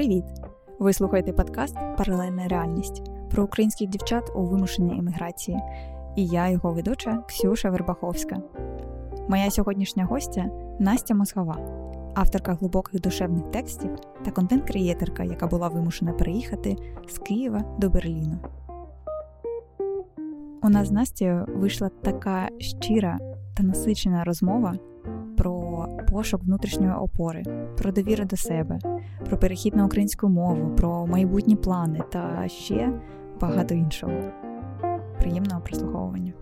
Привіт! Ви слухаєте подкаст Паралельна реальність про українських дівчат у вимушеній еміграції. І я, його ведуча Ксюша Вербаховська. Моя сьогоднішня гостя Настя Мозгова, авторка глибоких душевних текстів та контент-креєтерка, яка була вимушена переїхати з Києва до Берліну. У нас з Настю вийшла така щира та насичена розмова пошук внутрішньої опори, про довіру до себе, про перехід на українську мову, про майбутні плани та ще багато іншого. Приємного прослуховування.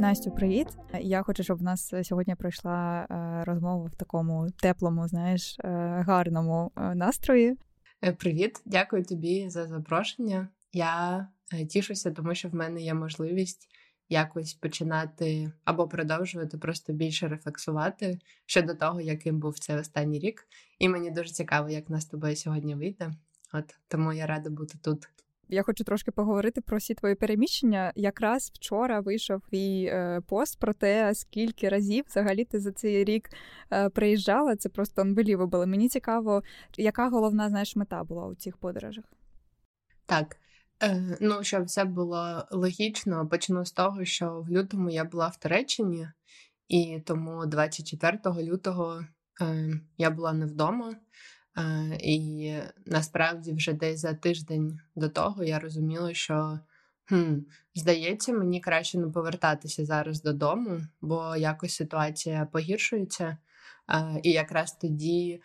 Настю, привіт! Я хочу, щоб в нас сьогодні пройшла е, розмова в такому теплому, знаєш, е, гарному е, настрої. Привіт, дякую тобі за запрошення. Я тішуся, тому що в мене є можливість якось починати або продовжувати просто більше рефлексувати щодо того, яким був цей останній рік. І мені дуже цікаво, як нас з тобою сьогодні вийде. От тому я рада бути тут. Я хочу трошки поговорити про всі твої переміщення. Якраз вчора вийшов твій е, пост про те, скільки разів взагалі ти за цей рік е, приїжджала. Це просто unbelievable. Мені цікаво, яка головна знаєш мета була у цих подорожах? Так. Е, ну, щоб все було логічно, почну з того, що в лютому я була в Туреччині, і тому 24 лютого е, я була не вдома. Е, і насправді вже десь за тиждень до того я розуміла, що хм, здається, мені краще не повертатися зараз додому, бо якось ситуація погіршується. Е, і якраз тоді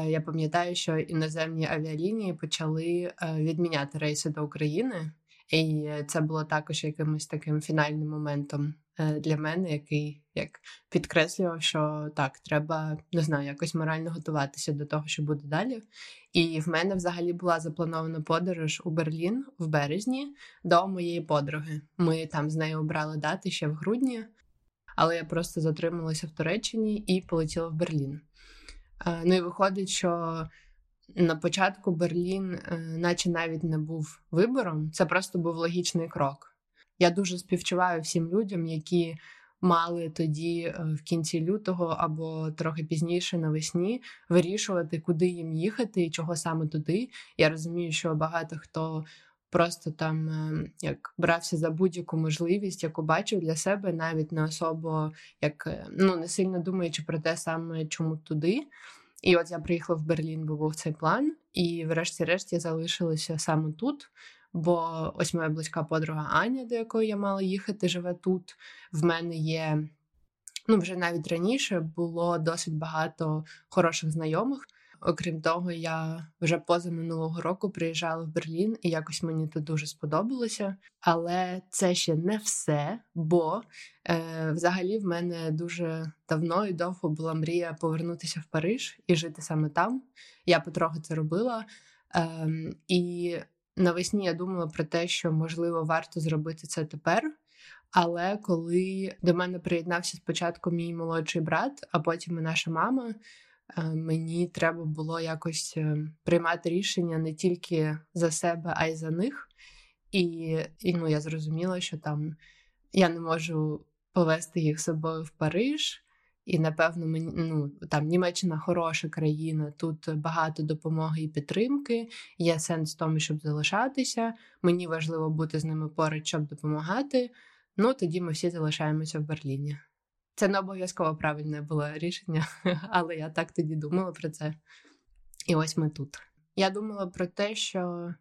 я пам'ятаю, що іноземні авіалінії почали е, відміняти рейси до України, і це було також якимось таким фінальним моментом е, для мене, який як підкреслював, що так, треба не знаю, якось морально готуватися до того, що буде далі. І в мене взагалі була запланована подорож у Берлін в березні до моєї подруги. Ми там з нею обрали дати ще в грудні, але я просто затрималася в Туреччині і полетіла в Берлін. Ну і виходить, що на початку Берлін, е, наче навіть не був вибором, це просто був логічний крок. Я дуже співчуваю всім людям, які мали тоді е, в кінці лютого або трохи пізніше навесні вирішувати, куди їм їхати і чого саме туди. Я розумію, що багато хто. Просто там е, як брався за будь-яку можливість, яку бачив для себе, навіть не особо як ну не сильно думаючи про те саме, чому туди. І от я приїхала в Берлін, бо був цей план, і, врешті-решт, я залишилася саме тут. Бо ось моя близька подруга Аня, до якої я мала їхати, живе тут. В мене є, ну вже навіть раніше було досить багато хороших знайомих. Окрім того, я вже поза минулого року приїжджала в Берлін, і якось мені тут дуже сподобалося. Але це ще не все, бо е, взагалі в мене дуже давно і довго була мрія повернутися в Париж і жити саме там. Я потроху це робила. Е, і навесні я думала про те, що можливо варто зробити це тепер. Але коли до мене приєднався спочатку мій молодший брат, а потім і наша мама. Е, мені треба було якось е, приймати рішення не тільки за себе, а й за них. І, і ну, я зрозуміла, що там я не можу повести їх з собою в Париж. І, напевно, мені ну там Німеччина хороша країна, тут багато допомоги і підтримки. Є сенс в тому, щоб залишатися. Мені важливо бути з ними поруч, щоб допомагати. Ну тоді ми всі залишаємося в Берліні. Це не обов'язково правильне було рішення, але я так тоді думала про це. І ось ми тут. Я думала про те, що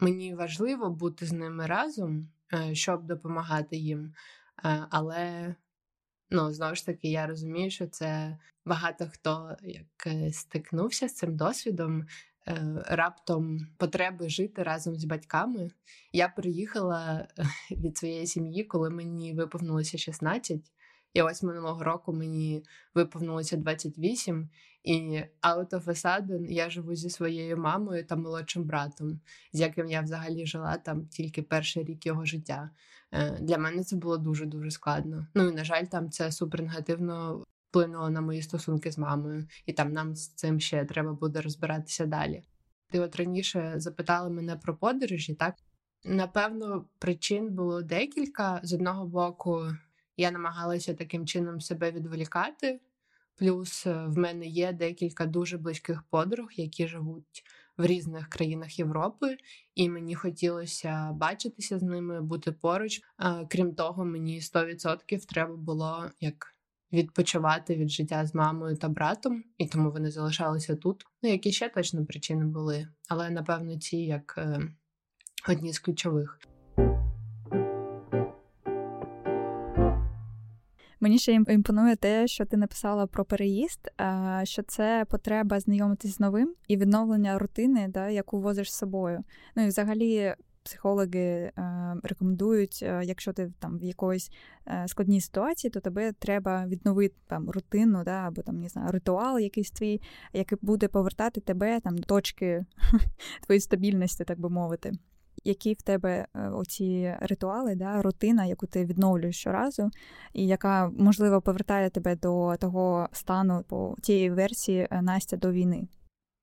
мені важливо бути з ними разом, е, щоб допомагати їм. Е, але ну, знову ж таки, я розумію, що це багато хто як е, стикнувся з цим досвідом. Раптом потреби жити разом з батьками. Я приїхала від своєї сім'ї, коли мені виповнилося 16. І ось минулого року мені виповнилося 28, і out of a sudden я живу зі своєю мамою та молодшим братом, з яким я взагалі жила там тільки перший рік його життя. Е, для мене це було дуже дуже складно. Ну і на жаль, там це супер негативно вплинуло на мої стосунки з мамою, і там нам з цим ще треба буде розбиратися далі. Ти от раніше запитала мене про подорожі, так? Напевно, причин було декілька з одного боку. Я намагалася таким чином себе відволікати. Плюс е, в мене є декілька дуже близьких подруг, які живуть в різних країнах Європи, і мені хотілося бачитися з ними, бути поруч. Крім того, мені 100% треба було як. Відпочивати від життя з мамою та братом, і тому вони залишалися тут. Ну, які ще точно причини були, але напевно ці як е, одні з ключових. Мені ще імпонує те, що ти написала про переїзд, що це потреба знайомитись з новим і відновлення рутини, да, яку возиш з собою. Ну і взагалі. Психологи е, рекомендують, е, якщо ти там в якоїсь е, складній ситуації, то тебе треба відновити там рутину, да, або там не знаю, ритуал якийсь твій, який буде повертати тебе там до точки твоєї стабільності, так би мовити які в тебе е, оці ритуали, да, рутина, яку ти відновлюєш щоразу, і яка можливо повертає тебе до того стану по тієї версії е, Настя до війни.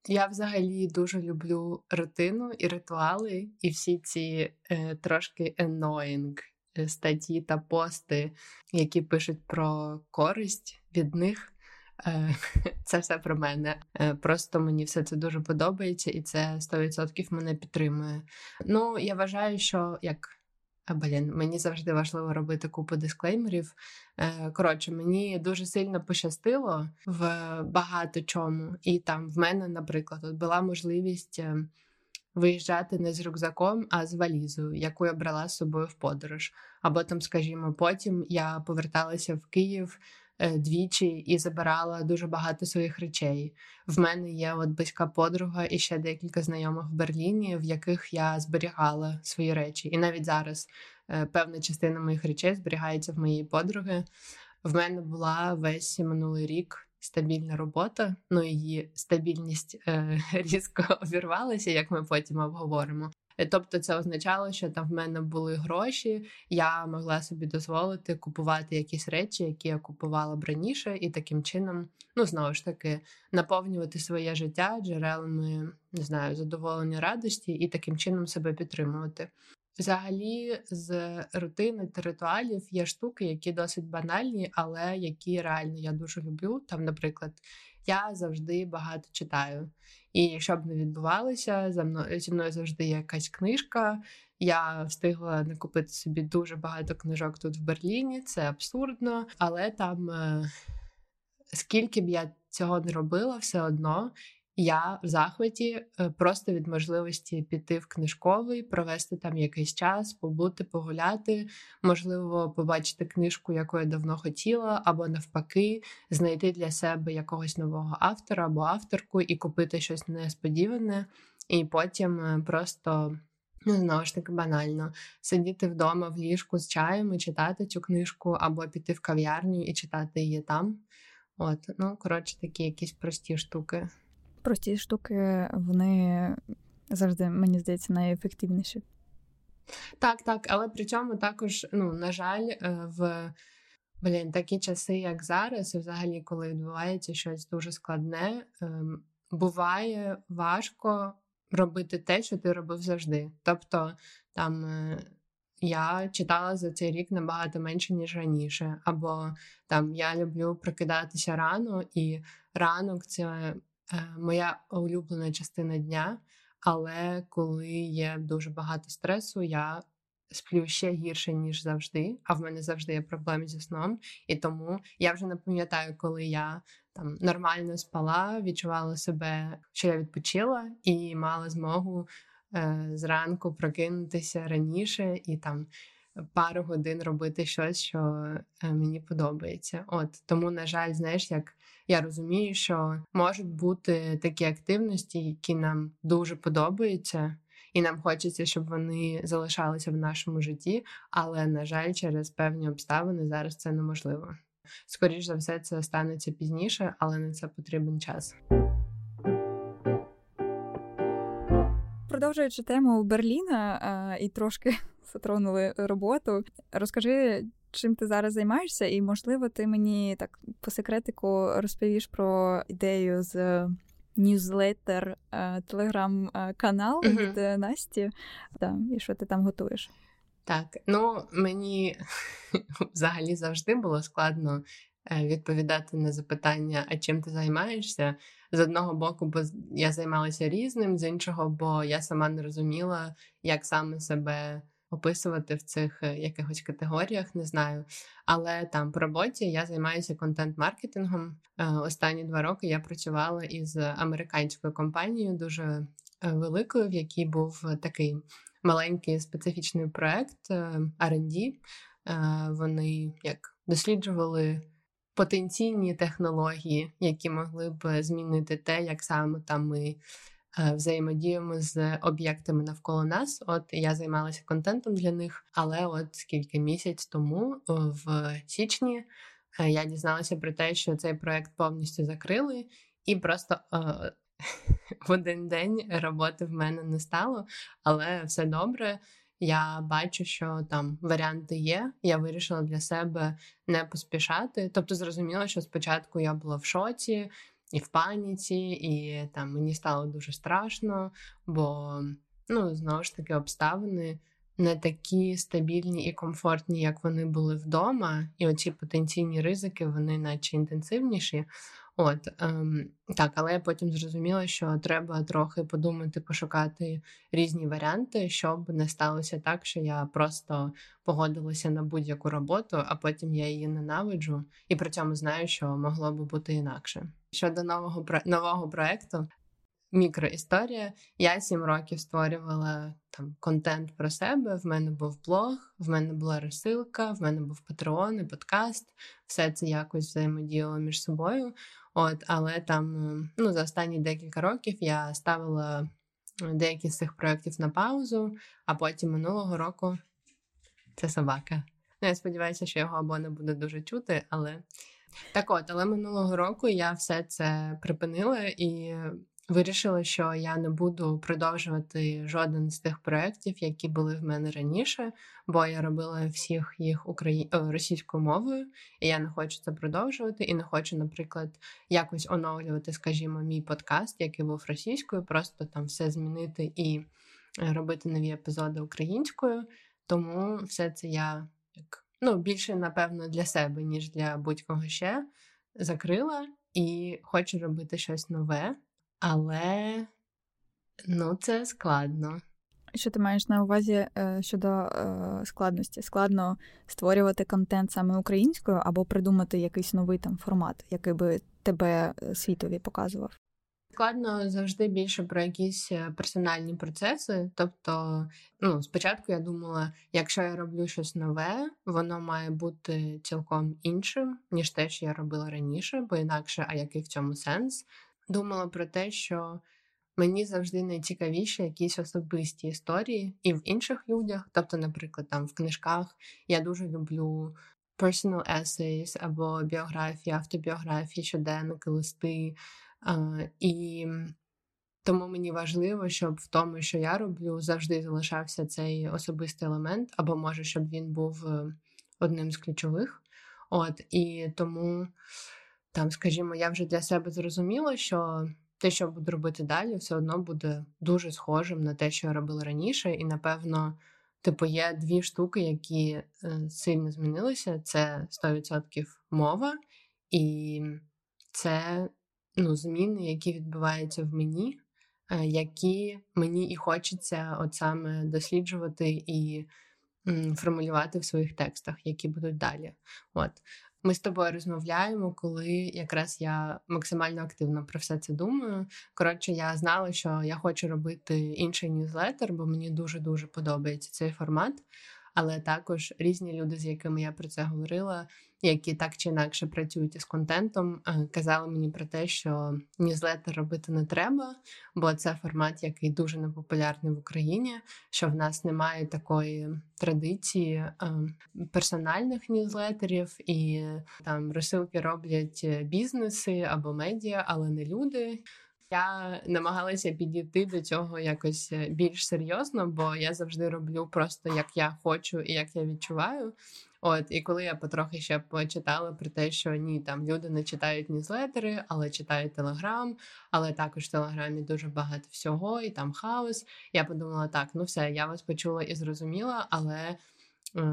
Я взагалі дуже люблю рутину і ритуали, і всі ці е, трошки annoying е, статті та пости, які пишуть про користь від них. Е, це все про мене. Е, просто мені все це дуже подобається, і це 100% мене підтримує. Ну, я вважаю, що як. Блін, мені завжди важливо робити купу дисклеймерів. Е, коротше, мені дуже сильно пощастило в багато чому. І там в мене, наприклад, от була можливість виїжджати не з рюкзаком, а з валізою, яку я брала з собою в подорож. Або там, скажімо, потім я поверталася в Київ двічі і забирала дуже багато своїх речей. В мене є от близька подруга і ще декілька знайомих в Берліні, в яких я зберігала свої речі. І навіть зараз е, певна частина моїх речей зберігається в моїй подруги. В мене була весь минулий рік. Стабільна робота, ну її стабільність е, різко обірвалася, як ми потім обговоримо. Е, тобто, це означало, що там в мене були гроші, я могла собі дозволити купувати якісь речі, які я купувала б раніше, і таким чином, ну знову ж таки, наповнювати своє життя джерелами не знаю, задоволення радості і таким чином себе підтримувати. Взагалі, з рутини та ритуалів є штуки, які досить банальні, але які реально я дуже люблю. Там, наприклад, я завжди багато читаю. І що б не відбувалося, за мною зі мною завжди є якась книжка. Я встигла накупити собі дуже багато книжок тут в Берліні. Це абсурдно, але там е, скільки б я цього не робила, все одно я в захваті е, просто від можливості піти в книжковий, провести там якийсь час, побути, погуляти, можливо, побачити книжку, яку я давно хотіла, або навпаки, знайти для себе якогось нового автора або авторку і купити щось несподіване, і потім е, просто. Ну, знову ж таки банально сидіти вдома в ліжку з чаєм і читати цю книжку, або піти в кав'ярню і читати її там. От, ну коротше, такі якісь прості штуки прості штуки, вони завжди, мені здається, найефективніші. Так, так, але при цьому також, ну, на жаль, е, в блін, такі часи, як зараз, і взагалі, коли відбувається щось дуже складне, ем, буває важко робити те, що ти робив завжди. Тобто там. Е, я читала за цей рік набагато менше, ніж раніше. Або там я люблю прокидатися рано, і ранок це моя улюблена частина дня, але коли є дуже багато стресу, я сплю ще гірше, ніж завжди. А в мене завжди є проблеми зі сном. І тому я вже не пам'ятаю, коли я там нормально спала, відчувала себе, що я відпочила, і мала змогу е, зранку прокинутися раніше і там. Пару годин робити щось, що е, мені подобається. От тому, на жаль, знаєш, як я розумію, що можуть бути такі активності, які нам дуже подобаються, і нам хочеться, щоб вони залишалися в нашому житті, але, на жаль, через певні обставини зараз це неможливо. Скоріше за все, це станеться пізніше, але на це потрібен час. Продовжуючи тему Берліна а, і трошки затронули роботу, розкажи, чим ти зараз займаєшся, і, можливо, ти мені так по секретику розповіш про ідею з ньюзлеттер, телеграм-канал uh-huh. від е, Насті. Да, і що ти там готуєш? Так, ну мені взагалі завжди було складно е, відповідати на запитання, а чим ти займаєшся. З одного боку, бо я займалася різним, з іншого, бо я сама не розуміла, як саме себе описувати в цих е, якихось категоріях, не знаю. Але там по роботі я займаюся контент-маркетингом. Е, останні два роки я працювала із американською компанією, дуже е, великою, в якій був такий маленький специфічний проект R&D. Вони як досліджували. Потенційні технології, які могли б змінити те, як саме там ми взаємодіємо з об'єктами навколо нас. От я займалася контентом для них, але от скільки місяць тому, е, в січні, е, я дізналася про те, що цей проект повністю закрили, і просто в один день роботи в мене не стало, але все добре. Я бачу, що там варіанти є. Я вирішила для себе не поспішати. Тобто, зрозуміло, що спочатку я була в шоці, і в паніці, і там мені стало дуже страшно, бо ну, знову ж таки обставини не такі стабільні і комфортні, як вони були вдома, і оці потенційні ризики, вони наче інтенсивніші. От ем, так, але я потім зрозуміла, що треба трохи подумати, пошукати різні варіанти, щоб не сталося так, що я просто погодилася на будь-яку роботу, а потім я її ненавиджу, і при цьому знаю, що могло би бути інакше. Щодо нового нового проекту, мікроісторія. Я сім років створювала там контент про себе. В мене був блог, в мене була розсилка, в мене був патреон і подкаст. Все це якось взаємодіяло між собою. От, але там ну, за останні декілька років я ставила деякі з цих проєктів на паузу, а потім минулого року це собака. Ну, я сподіваюся, що його або не буде дуже чути, але так от, але минулого року я все це припинила і Вирішила, що я не буду продовжувати жоден з тих проєктів, які були в мене раніше, бо я робила всіх їх украї... російською мовою, і я не хочу це продовжувати. І не хочу, наприклад, якось оновлювати, скажімо, мій подкаст, який був російською, просто там все змінити і е, робити нові епізоди українською. Тому все це я як ну більше, напевно, для себе, ніж для будь-кого ще закрила і хочу робити щось нове. Але ну, це складно. Що ти маєш на увазі е, щодо е, складності? Складно створювати контент саме українською або придумати якийсь новий там формат, який би тебе е, світові показував? Складно завжди більше про якісь персональні процеси. Тобто, ну, спочатку я думала, якщо я роблю щось нове, воно має бути цілком іншим, ніж те, що я робила раніше, бо інакше, а який в цьому сенс? думала про те, що мені завжди найцікавіші якісь особисті історії і в інших людях. Тобто, наприклад, там в книжках я дуже люблю personal essays або біографії, автобіографії, щоденники, листи. І тому мені важливо, щоб в тому, що я роблю, завжди залишався цей особистий елемент, або може, щоб він був е, одним з ключових. От і тому там, скажімо, я вже для себе зрозуміла, що те, що буду робити далі, все одно буде дуже схожим на те, що я робила раніше, і напевно, типу, є дві штуки, які е, сильно змінилися: це 100% мова, і це ну, зміни, які відбуваються в мені, е, які мені і хочеться от саме досліджувати і формулювати в своїх текстах, які будуть далі. От ми з тобою розмовляємо, коли якраз я максимально активно про все це думаю. Коротше, я знала, що я хочу робити інший ньюзлетер, бо мені дуже дуже подобається цей формат але також різні люди, з якими я про це говорила, які так чи інакше працюють із контентом, е, казали мені про те, що ньюзлетер робити не треба, бо це формат, який дуже непопулярний в Україні. Що в нас немає такої традиції е, персональних ньюзлетерів, і там розсилки роблять бізнеси або медіа, але не люди. Я намагалася підійти до цього якось е, більш серйозно, бо я завжди роблю просто як я хочу і як я відчуваю. От, і коли я потрохи ще почитала про те, що ні, там люди не читають ньюзлетери, але читають телеграм, але також в телеграмі дуже багато всього, і там хаос. Я подумала, так, ну все, я вас почула і зрозуміла, але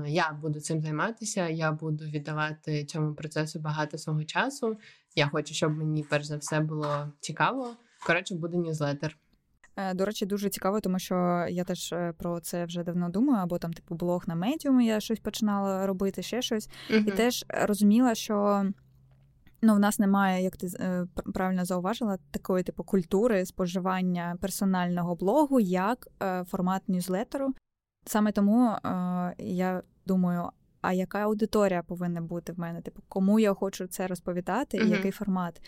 я буду цим займатися, я буду віддавати цьому процесу багато свого часу. Я хочу, щоб мені перш за все було цікаво. Коротше, буде ньюзлетер. Е, до речі, дуже цікаво, тому що я теж е, про це вже давно думаю, або там, типу, блог на медіумі я щось починала робити, ще щось. uh І теж розуміла, що ну, в нас немає, як ти е, правильно зауважила, такої типу культури споживання персонального блогу як формат ньюзлетеру. Саме тому я думаю. А яка аудиторія повинна бути в мене? Типу, кому я хочу це розповідати, і uh який формат?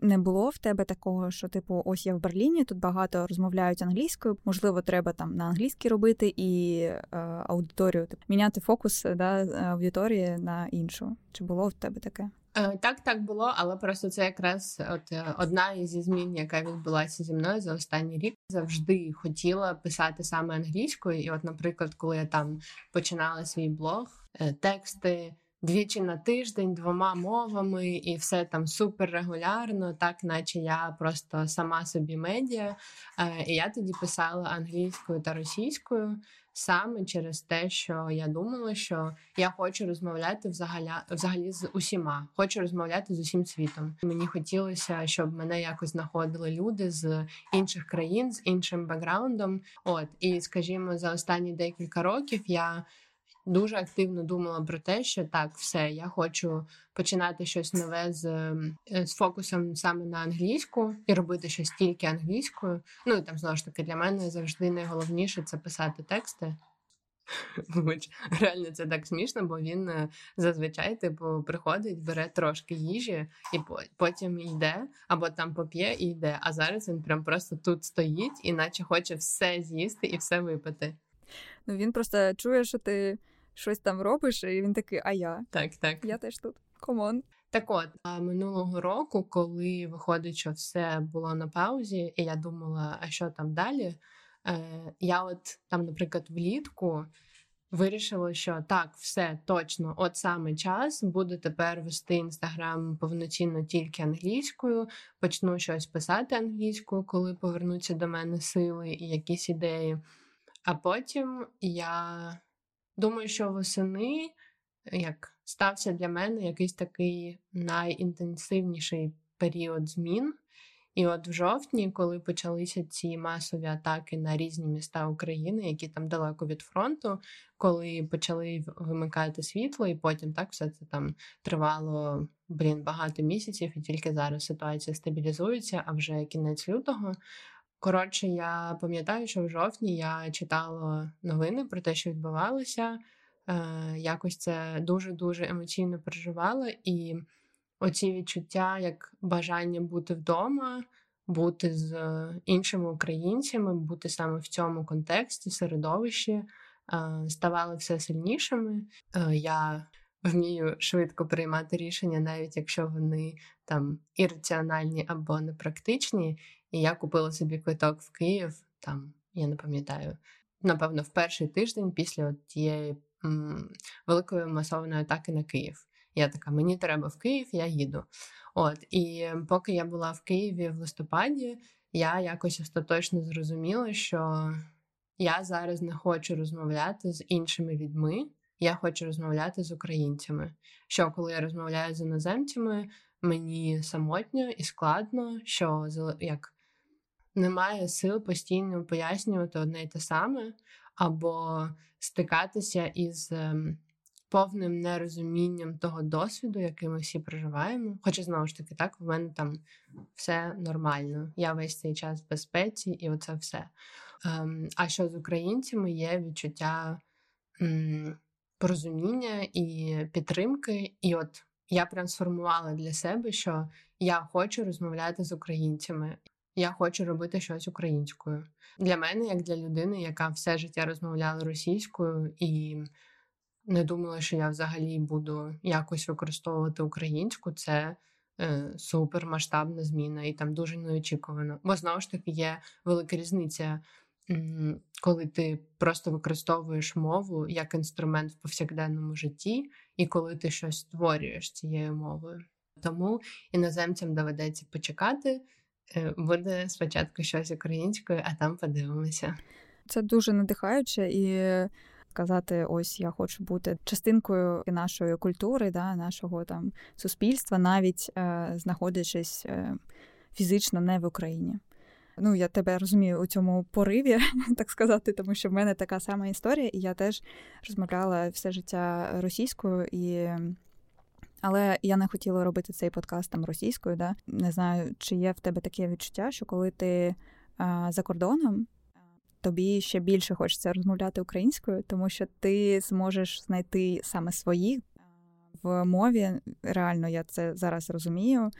Не було в тебе такого, що типу, ось я в Берліні, тут багато розмовляють англійською. Можливо, треба там на англійській робити і е, аудиторію типу, міняти фокус да, аудиторії на іншу. Чи було в тебе таке? Е, так, так було, але просто це якраз от е, одна із змін, яка відбулася зі мною за останній рік. Завжди хотіла писати саме англійською. І, от, наприклад, коли я там починала свій блог, е, тексти двічі на тиждень двома мовами, і все там супер регулярно, так наче я просто сама собі медіа. Е, і я тоді писала англійською та російською. Саме через те, що я думала, що я хочу розмовляти взагалі взагалі з усіма, хочу розмовляти з усім світом. Мені хотілося, щоб мене якось знаходили люди з інших країн з іншим бекграундом. От і скажімо, за останні декілька років я дуже активно думала про те, що так, все, я хочу починати щось нове з е, з фокусом саме на англійську і робити щось тільки англійською. Ну і там знову ж таки для мене завжди найголовніше це писати тексти. Реально це так смішно, бо він е, зазвичай типу приходить, бере трошки їжі і потім йде, або там поп'є і йде. А зараз він прям просто тут стоїть, і наче хоче все з'їсти і все випити. Ну він просто чує, що ти щось там робиш, і він такий, а я? Так, так. Я теж тут. Комон. Так от, а минулого року, коли виходить, що все було на паузі, і я думала, а що там далі? Е, Я, от там, наприклад, влітку вирішила, що так, все точно, от саме час буду тепер вести інстаграм повноцінно тільки англійською, почну щось писати англійською, коли повернуться до мене сили і якісь ідеї. А потім я Думаю, що восени як стався для мене якийсь такий найінтенсивніший період змін. І от в жовтні, коли почалися ці масові атаки на різні міста України, які там далеко від фронту, коли почали вимикати світло, і потім так все це там тривало блін, багато місяців, і тільки зараз ситуація стабілізується, а вже кінець лютого. Коротше, я пам'ятаю, що в жовтні я читала новини про те, що відбувалося. Е, Якось це дуже-дуже емоційно переживала. І оці відчуття, як бажання бути вдома, бути з іншими українцями, бути саме в цьому контексті, середовищі, е, ставали все сильнішими. Е, Я вмію швидко приймати рішення, навіть якщо вони там ірраціональні або непрактичні. І я купила собі квиток в Київ, там, я не пам'ятаю, напевно, в перший тиждень після тієї великої масовної атаки на Київ. Я така, мені треба в Київ, я їду. От, І поки я була в Києві в листопаді, я якось остаточно зрозуміла, що я зараз не хочу розмовляти з іншими людьми, я хочу розмовляти з українцями. Що коли я розмовляю з іноземцями, мені самотньо і складно, що як немає сил постійно пояснювати одне й те саме, або стикатися із ем, повним нерозумінням того досвіду, який ми всі проживаємо. Хоча знову ж таки, так, в мене там все нормально. Я весь цей час в безпеці, і оце все. Ем, а що з українцями є відчуття порозуміння і підтримки, і от. Я прям сформувала для себе, що я хочу розмовляти з українцями. Я хочу робити щось українською. Для мене, як для людини, яка все життя розмовляла російською і не думала, що я взагалі буду якось використовувати українську, це е, супермасштабна зміна і там дуже неочікувано. Бо знову ж таки є велика різниця, коли ти просто використовуєш мову як інструмент в повсякденному житті, і коли ти щось створюєш цією мовою. Тому іноземцям доведеться почекати. Е, буде спочатку щось українською, а там подивимося. Це дуже надихаюче і сказати: ось я хочу бути частинкою нашої культури, да, нашого там суспільства, навіть е, знаходячись е, фізично не в Україні. Ну, я тебе розумію у цьому пориві, так сказати, тому що в мене така сама історія, і я теж розмовляла все життя російською, і... але я не хотіла робити цей подкаст там російською. Да? Не знаю, чи є в тебе таке відчуття, що коли ти а, за кордоном, тобі ще більше хочеться розмовляти українською, тому що ти зможеш знайти саме свої в мові. Реально, я це зараз розумію.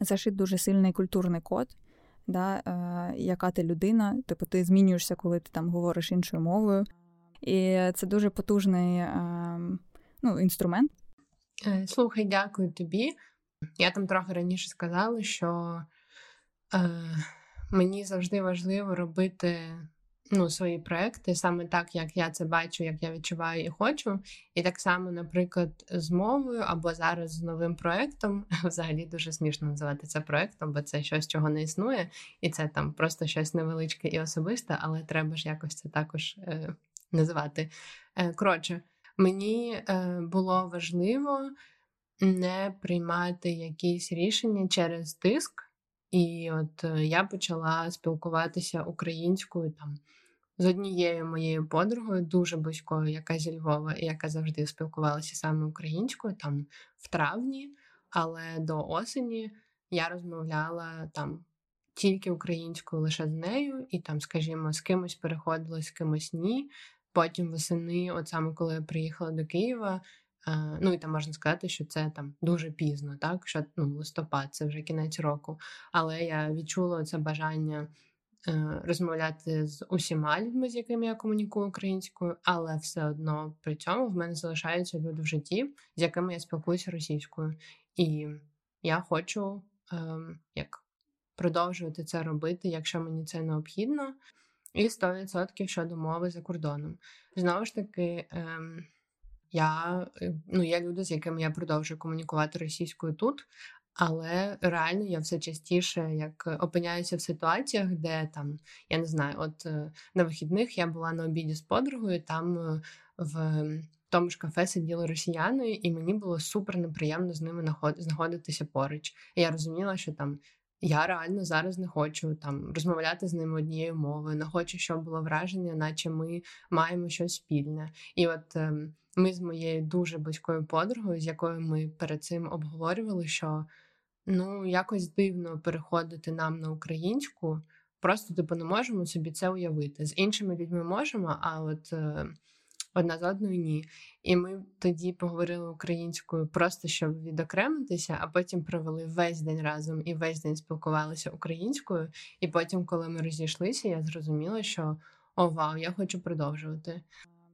Зашит дуже сильний культурний код да, е, яка ти людина, типу ти змінюєшся, коли ти там говориш іншою мовою. І це дуже потужний е, ну, інструмент. Е, слухай, дякую тобі. Я там трохи раніше сказала, що е, мені завжди важливо робити ну, свої проекти саме так, як я це бачу, як я відчуваю і хочу. І так само, наприклад, з мовою або зараз з новим проектом. Взагалі дуже смішно називати це проектом, бо це щось, чого не існує, і це там просто щось невеличке і особисте, але треба ж якось це також е, називати. Е, Коротше, мені е, було важливо не приймати якісь рішення через тиск. І от е, я почала спілкуватися українською там з однією моєю подругою, дуже близькою, яка зі Львова, і яка завжди спілкувалася саме українською, там в травні, але до осені я розмовляла там тільки українською лише з нею, і там, скажімо, з кимось переходила, з кимось ні. Потім восени, от саме коли я приїхала до Києва. Ну і там можна сказати, що це там дуже пізно, так що ну листопад, це вже кінець року. Але я відчула це бажання Е, розмовляти з усіма людьми, з якими я комунікую українською, але все одно при цьому в мене залишаються люди в житті, з якими я спілкуюся російською. І я хочу ем, як продовжувати це робити, якщо мені це необхідно. І 100% щодо мови за кордоном. Знову ж таки, ем, я е, ну, є люди, з якими я продовжую комунікувати російською тут, але реально я все частіше як опиняюся в ситуаціях, де там я не знаю, от е, на вихідних я була на обіді з подругою, там е, в тому ж кафе сиділи росіяни, і мені було супер неприємно з ними знаходитися поруч. І Я розуміла, що там. Я реально зараз не хочу там розмовляти з ними однією мовою, не хочу, щоб було враження, наче ми маємо щось спільне. І от ем, ми з моєю дуже близькою подругою, з якою ми перед цим обговорювали, що Ну, якось дивно переходити нам на українську. Просто типу не можемо собі це уявити. З іншими людьми можемо, а от е, одна з одною ні. І ми тоді поговорили українською просто щоб відокремитися, а потім провели весь день разом і весь день спілкувалися українською. І потім, коли ми розійшлися, я зрозуміла, що о, вау, я хочу продовжувати.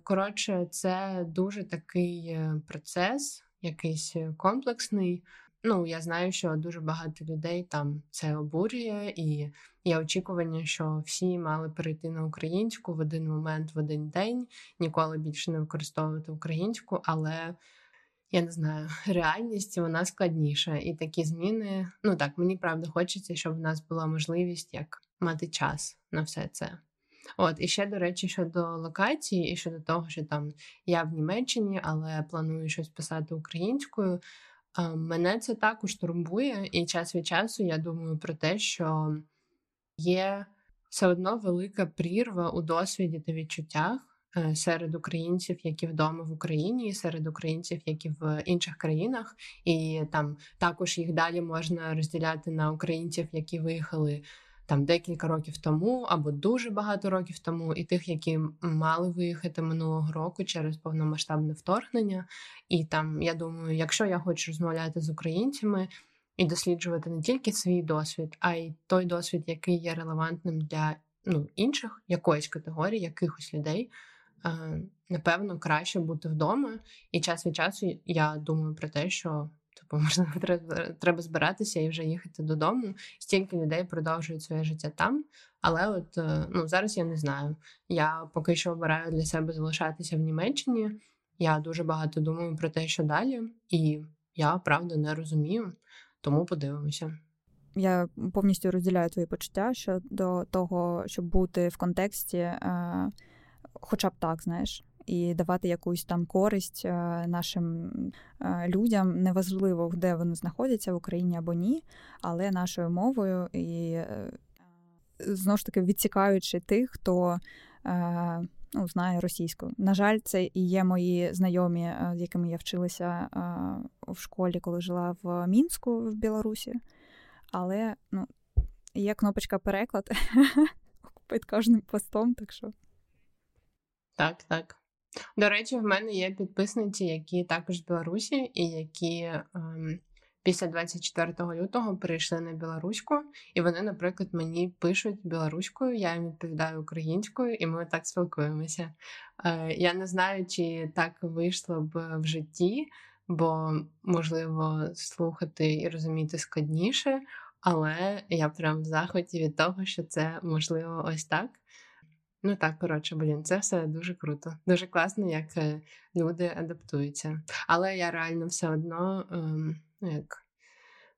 Коротше, це дуже такий е, процес, якийсь е, комплексний. Ну, я знаю, що дуже багато людей там це обурює, і є очікування, що всі мали перейти на українську в один момент, в один день, ніколи більше не використовувати українську, але я не знаю, реальність вона складніша. І такі зміни, ну так, мені правда хочеться, щоб в нас була можливість як мати час на все це. От, і ще, до речі, щодо локації, і щодо того, що там я в Німеччині, але планую щось писати українською. Мене це також турбує, і час від часу я думаю про те, що є все одно велика прірва у досвіді та відчуттях е, серед українців, які вдома в Україні, і серед українців, які в інших країнах, і там також їх далі можна розділяти на українців, які виїхали там декілька років тому або дуже багато років тому, і тих, які мали виїхати минулого року через повномасштабне вторгнення. І там я думаю, якщо я хочу розмовляти з українцями і досліджувати не тільки свій досвід, а й той досвід, який є релевантним для ну, інших якоїсь категорії, якихось людей. Е, напевно, краще бути вдома, і час від часу я думаю про те, що Типу, можливо, треба збиратися і вже їхати додому. Стільки людей продовжують своє життя там. Але от е, ну зараз я не знаю. Я поки що обираю для себе залишатися в Німеччині. Я дуже багато думаю про те, що далі, і я правда не розумію, тому подивимося. Я повністю розділяю твої почуття щодо того, щоб бути в контексті, е, хоча б так, знаєш. І давати якусь там користь нашим людям. Неважливо, де вони знаходяться в Україні або ні, але нашою мовою і знову ж таки відсікаючи тих, хто ну, знає російську. На жаль, це і є мої знайомі, з якими я вчилася в школі, коли жила в Мінську в Білорусі. Але ну, є кнопочка переклад під кожним постом, так що. Так, так. До речі, в мене є підписниці, які також з Білорусі, і які ем, після 24 лютого перейшли на білоруську, і вони, наприклад, мені пишуть білоруською, я їм відповідаю українською, і ми так спілкуємося. Е, Я не знаю, чи так вийшло б в житті, бо можливо слухати і розуміти складніше, але я прям в захваті від того, що це можливо ось так. Ну так, коротше, блін, це все дуже круто. Дуже класно, як е, люди адаптуються. Але я реально все одно ем, як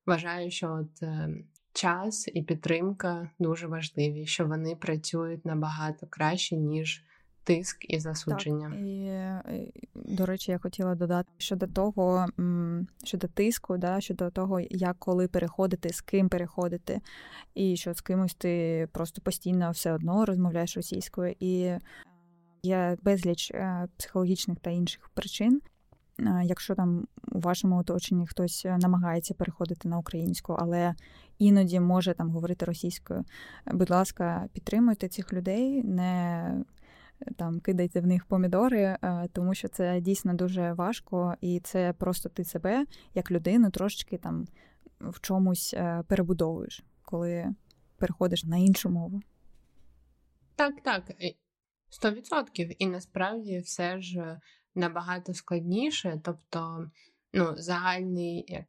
вважаю, що от е, час і підтримка дуже важливі, що вони працюють набагато краще, ніж тиск і засудження. Так, І, До речі, я хотіла додати щодо того, щодо тиску, да, щодо того, як коли переходити, з ким переходити, і що з кимось ти просто постійно все одно розмовляєш російською. І є безліч е, психологічних та інших причин. Якщо там у вашому оточенні хтось намагається переходити на українську, але іноді може там говорити російською, будь ласка, підтримуйте цих людей, не там кидайте в них помідори, е, тому що це дійсно дуже важко, і це просто ти себе як людину трошечки там в чомусь е, перебудовуєш, коли переходиш на іншу мову. Так, так, сто відсотків. І насправді все ж набагато складніше. Тобто, ну, загальний як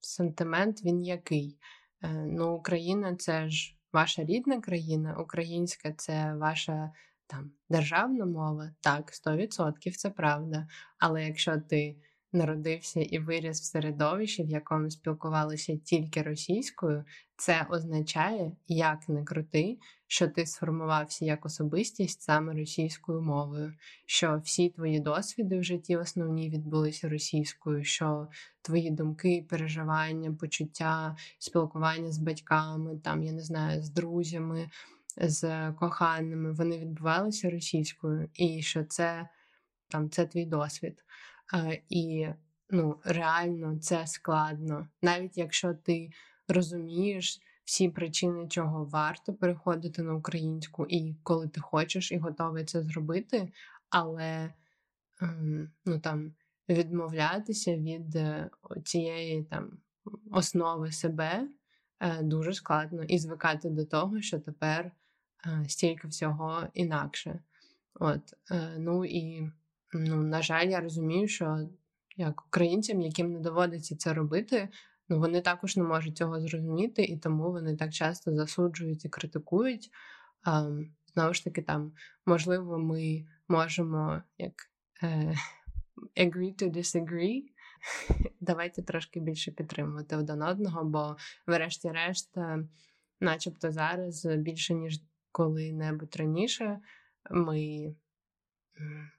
сентимент, він який? Е, ну, Україна це ж ваша рідна країна, українська це ваша там державна мова, так, 100% це правда. Але якщо ти народився і виріс в середовищі, в якому спілкувалися тільки російською, це означає, як не крути, що ти сформувався як особистість саме російською мовою, що всі твої досвіди в житті основні відбулися російською, що твої думки, переживання, почуття, спілкування з батьками, там я не знаю, з друзями з коханими, вони відбувалися російською, і що це там це твій досвід. І ну, реально це складно. Навіть якщо ти розумієш всі причини, чого варто переходити на українську, і коли ти хочеш і готовий це зробити, але ем, ну, там, відмовлятися від е, цієї там основи себе е, дуже складно і звикати до того, що тепер Е, стільки всього інакше. От, е, Ну і, ну, на жаль, я розумію, що як українцям, яким не доводиться це робити, ну вони також не можуть цього зрозуміти, і тому вони так часто засуджують і критикують. Ем, знову ж таки, там, можливо, ми можемо як е, agree to disagree. Давайте трошки більше підтримувати один одного, бо, врешті-решт, начебто зараз більше ніж коли-небудь раніше ми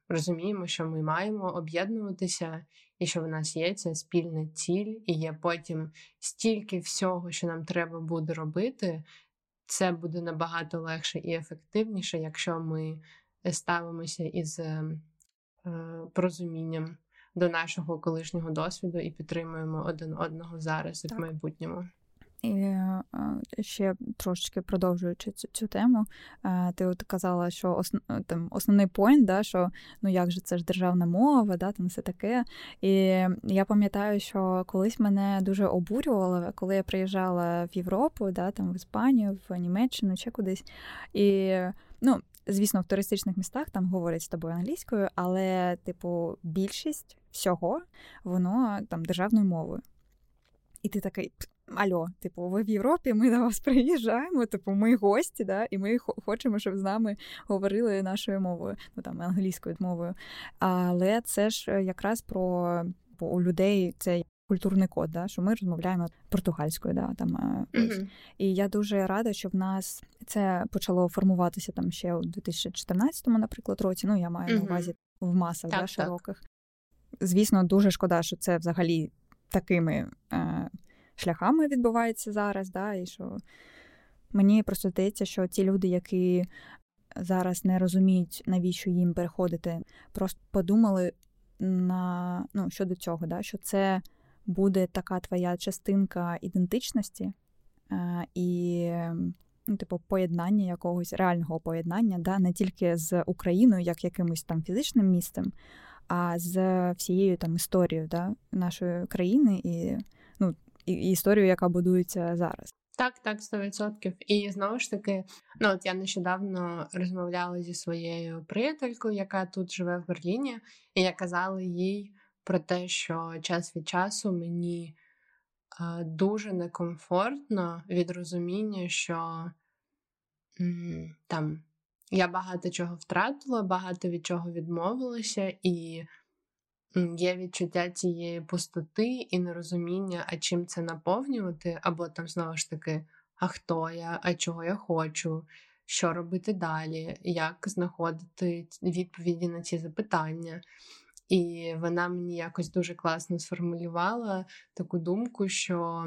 розуміємо, що ми маємо об'єднуватися, і що в нас є ця спільна ціль, і є потім стільки всього, що нам треба буде робити. Це буде набагато легше і ефективніше, якщо ми ставимося із е, порозумінням до нашого колишнього досвіду і підтримуємо один одного зараз і в майбутньому. І е, ще трошечки продовжуючи цю цю тему, е, ти от казала, що основ, там основний поінт, да, що ну як же це ж державна мова, да, там все таке. І я пам'ятаю, що колись мене дуже обурювало, коли я приїжджала в Європу, да, там в Іспанію, в Німеччину чи кудись. І ну, звісно, в туристичних містах там говорять з тобою англійською, але, типу, більшість всього воно там державною мовою. І ти такий Альо, типу, ви в Європі, ми до вас приїжджаємо, типу, ми гості, да, і ми хочемо, щоб з нами говорили нашою мовою, ну там англійською мовою. Але це ж якраз про бо у людей це культурний код, да, що ми розмовляємо португальською. Да, там, mm-hmm. І я дуже рада, що в нас це почало формуватися там ще у 2014, наприклад, році. Ну, я маю mm-hmm. на увазі в масах так, да, широких. Так. Звісно, дуже шкода, що це взагалі такими е, шляхами відбувається зараз. да, і що Мені просто здається, що ті люди, які зараз не розуміють, навіщо їм переходити, просто подумали на ну, щодо цього, да, що це буде така твоя частинка ідентичності е, і ну, типу, поєднання якогось реального поєднання, да, не тільки з Україною, як якимось там фізичним місцем, а з всією там історією да, нашої країни і ну, і, і історією, яка будується зараз. Так, так, 100%. І знову ж таки, ну от я нещодавно розмовляла зі своєю приятелькою, яка тут живе в Берліні, і я казала їй про те, що час від часу мені а, дуже некомфортно від розуміння, що м, там я багато чого втратила, багато від чого відмовилася, і є відчуття цієї пустоти і нерозуміння, а чим це наповнювати, або там знову ж таки, а хто я, а чого я хочу, що робити далі, як знаходити відповіді на ці запитання. І вона мені якось дуже класно сформулювала таку думку, що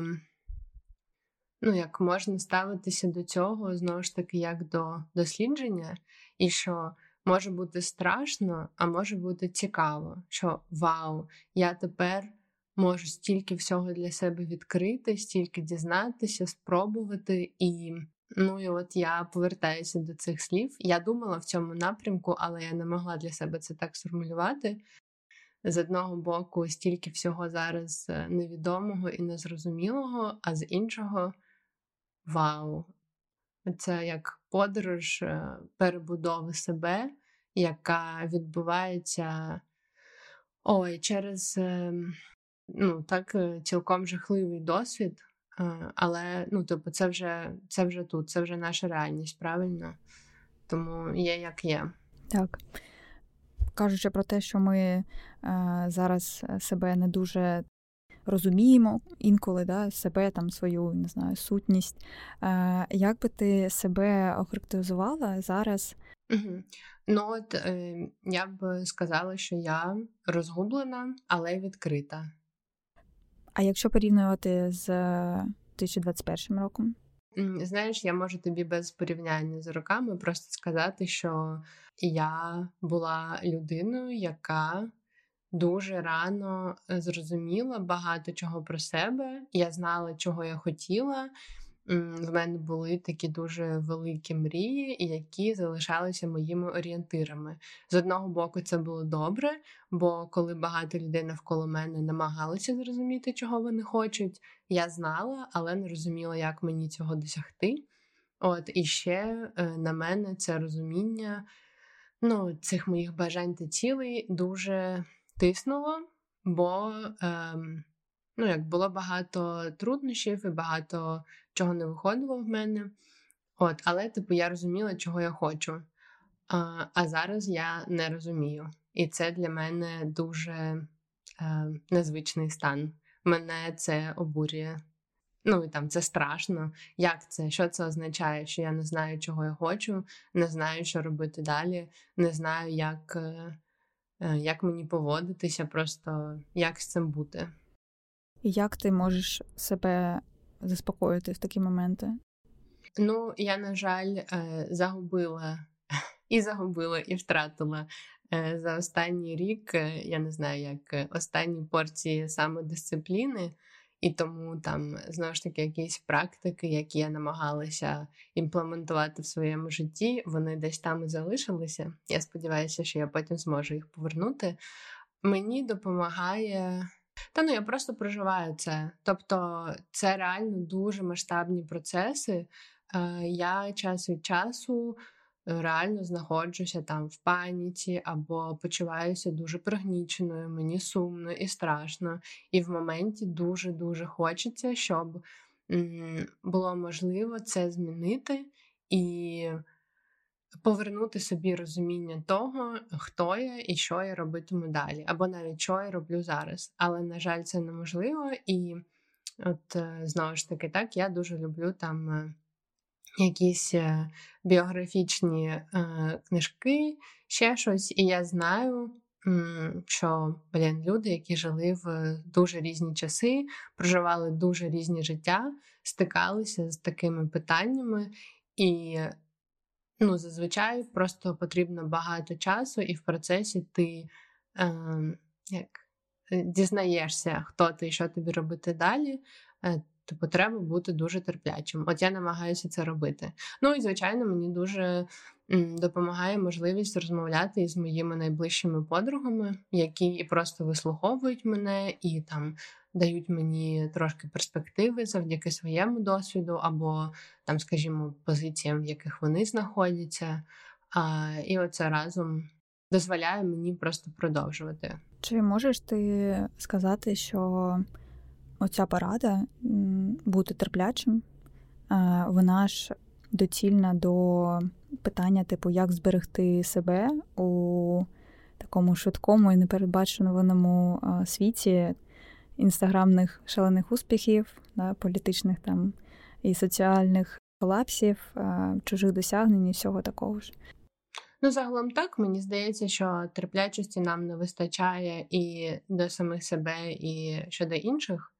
ну, як можна ставитися до цього знову ж таки як до дослідження, і що може бути страшно, а може бути цікаво, що вау, я тепер можу стільки всього для себе відкрити, стільки дізнатися, спробувати і. Ну і от я повертаюся до цих слів. Я думала в цьому напрямку, але я не могла для себе це так сформулювати. З одного боку, стільки всього зараз е, невідомого і незрозумілого, а з іншого вау! Це як подорож е, перебудови себе, яка відбувається ой, через ем, ну, так, е, цілком жахливий досвід. Е, але ну, типу, це вже це вже тут, це вже наша реальність, правильно? Тому є як є. Так. Кажучи про те, що ми е, зараз себе не дуже розуміємо інколи да, себе, там свою не знаю, сутність. Е, Як би ти себе охарактеризувала зараз? Угу. Ну от е, я б сказала, що я розгублена, але відкрита. А якщо порівнювати з 2021 роком? Знаєш, я можу тобі без порівняння з роками просто сказати, що я була людиною, яка дуже рано е, зрозуміла багато чого про себе. Я знала, чого я хотіла. В мене були такі дуже великі мрії, які залишалися моїми орієнтирами. З одного боку, це було добре, бо коли багато людей навколо мене намагалися зрозуміти, чого вони хочуть, я знала, але не розуміла, як мені цього досягти. От і ще е, на мене це розуміння ну, цих моїх бажань та цілей дуже тиснуло, бо ем, ну, як було багато труднощів і багато чого не виходило в мене. От, Але, типу, я розуміла, чого я хочу. А а зараз я не розумію. І це для мене дуже е, незвичний стан. Мене це обурює. Ну і там це страшно. Як це? Що це означає? Що я не знаю, чого я хочу, не знаю, що робити далі, не знаю, як е, як мені поводитися, просто як з цим бути. Як ти можеш себе заспокоїти в такі моменти? Ну, я, на жаль, е, загубила і загубила, і втратила е, за останній рік, я не знаю, як останні порції самодисципліни. І тому там знову ж таки якісь практики, які я намагалася імплементувати в своєму житті, вони десь там і залишилися. Я сподіваюся, що я потім зможу їх повернути. Мені допомагає. Та ну я просто проживаю це. Тобто це реально дуже масштабні процеси. Е, я час від часу реально знаходжуся там в паніці або почуваюся дуже пригніченою, мені сумно і страшно. І в моменті дуже-дуже хочеться, щоб було можливо це змінити і повернути собі розуміння того, хто я і що я робитиму далі, або навіть що я роблю зараз. Але, на жаль, це неможливо. І от е, знову ж таки, так, я дуже люблю там е, якісь е, біографічні книжки, ще щось, і я знаю. Що блін, люди, які жили в дуже різні часи, проживали дуже різні життя, стикалися з такими питаннями, і ну, зазвичай просто потрібно багато часу, і в процесі ти е, як, е, дізнаєшся, хто ти і що тобі робити далі. Типу, треба бути дуже терплячим. От я намагаюся це робити. Ну і звичайно, мені дуже допомагає можливість розмовляти із моїми найближчими подругами, які і просто вислуховують мене і там дають мені трошки перспективи завдяки своєму досвіду, або там, скажімо, позиціям, в яких вони знаходяться. А, І оце разом дозволяє мені просто продовжувати. Чи можеш ти сказати, що оця порада бути терплячим, вона ж доцільна до питання, типу, як зберегти себе у такому швидкому і непередбаченому світі, інстаграмних шалених успіхів, да, політичних там і соціальних колапсів, чужих досягнень і всього такого ж. Ну, загалом так, мені здається, що терплячості нам не вистачає і до самих себе, і щодо інших.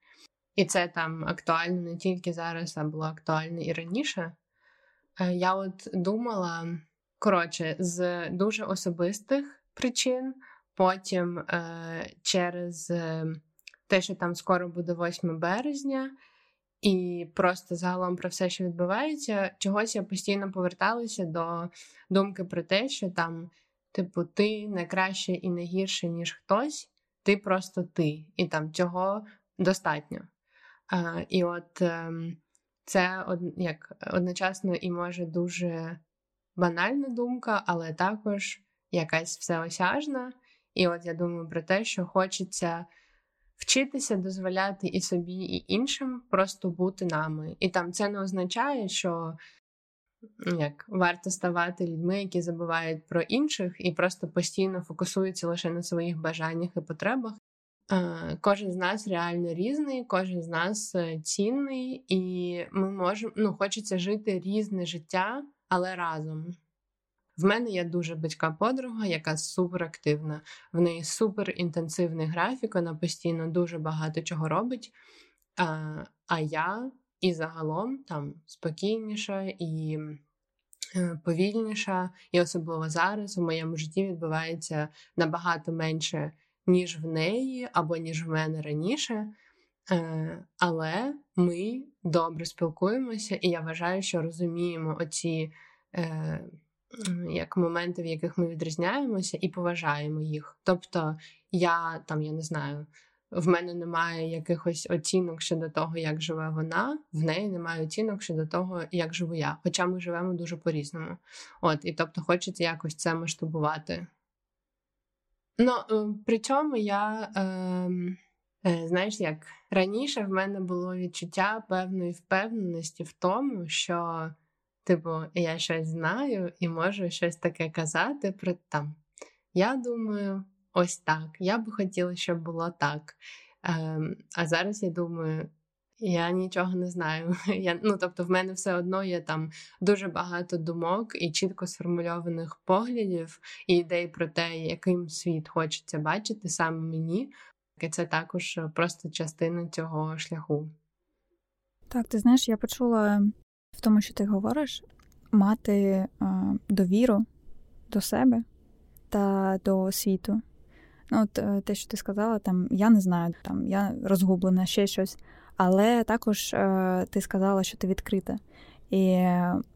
І це там актуально не тільки зараз, а було актуально і раніше. Е, я от думала, коротше, з дуже особистих причин, потім е, через е, те, що там скоро буде 8 березня, і просто загалом про все, що відбувається, чогось я постійно поверталася до думки про те, що там, типу, ти не краще і не гірше, ніж хтось, ти просто ти, і там цього достатньо. І от ем, це як одночасно і може дуже банальна думка, але також якась всеосяжна. І от я думаю про те, що хочеться вчитися дозволяти і собі, і іншим просто бути нами. І там це не означає, що як варто ставати людьми, які забувають про інших і просто постійно фокусуються лише на своїх бажаннях і потребах. Кожен з нас реально різний, кожен з нас е, цінний, і ми можемо ну, хочеться жити різне життя, але разом. В мене є дуже батька подруга, яка суперактивна. В неї суперінтенсивний графік, вона постійно дуже багато чого робить. А а я і загалом там спокійніша і е, повільніша, і особливо зараз у моєму житті відбувається набагато менше, ніж в неї або ніж в мене раніше. Е, але ми добре спілкуємося, і я вважаю, що розуміємо оці. Е, як моменти, в яких ми відрізняємося, і поважаємо їх. Тобто, я там, я не знаю, в мене немає якихось оцінок щодо того, як живе вона, в неї немає оцінок щодо того, як живу я. Хоча ми живемо дуже по-різному. От, і тобто, хочеться якось це масштабувати. Ну, е, при цьому я. Е, Знаєш, як раніше в мене було відчуття певної впевненості в тому, що Типу, я щось знаю і можу щось таке казати про там. Я думаю, ось так. Я би хотіла, щоб було так. Ем, А зараз я думаю, я нічого не знаю. Я, Ну, Тобто, в мене все одно є там дуже багато думок і чітко сформульованих поглядів і ідей про те, яким світ хочеться бачити саме мені. І це також просто частина цього шляху. Так, ти знаєш, я почула в тому, що ти говориш, мати а, довіру до себе та до світу. Ну, от е, те, що ти сказала, там я не знаю, там я розгублена, ще щось. Але також а, ти сказала, що ти відкрита. І,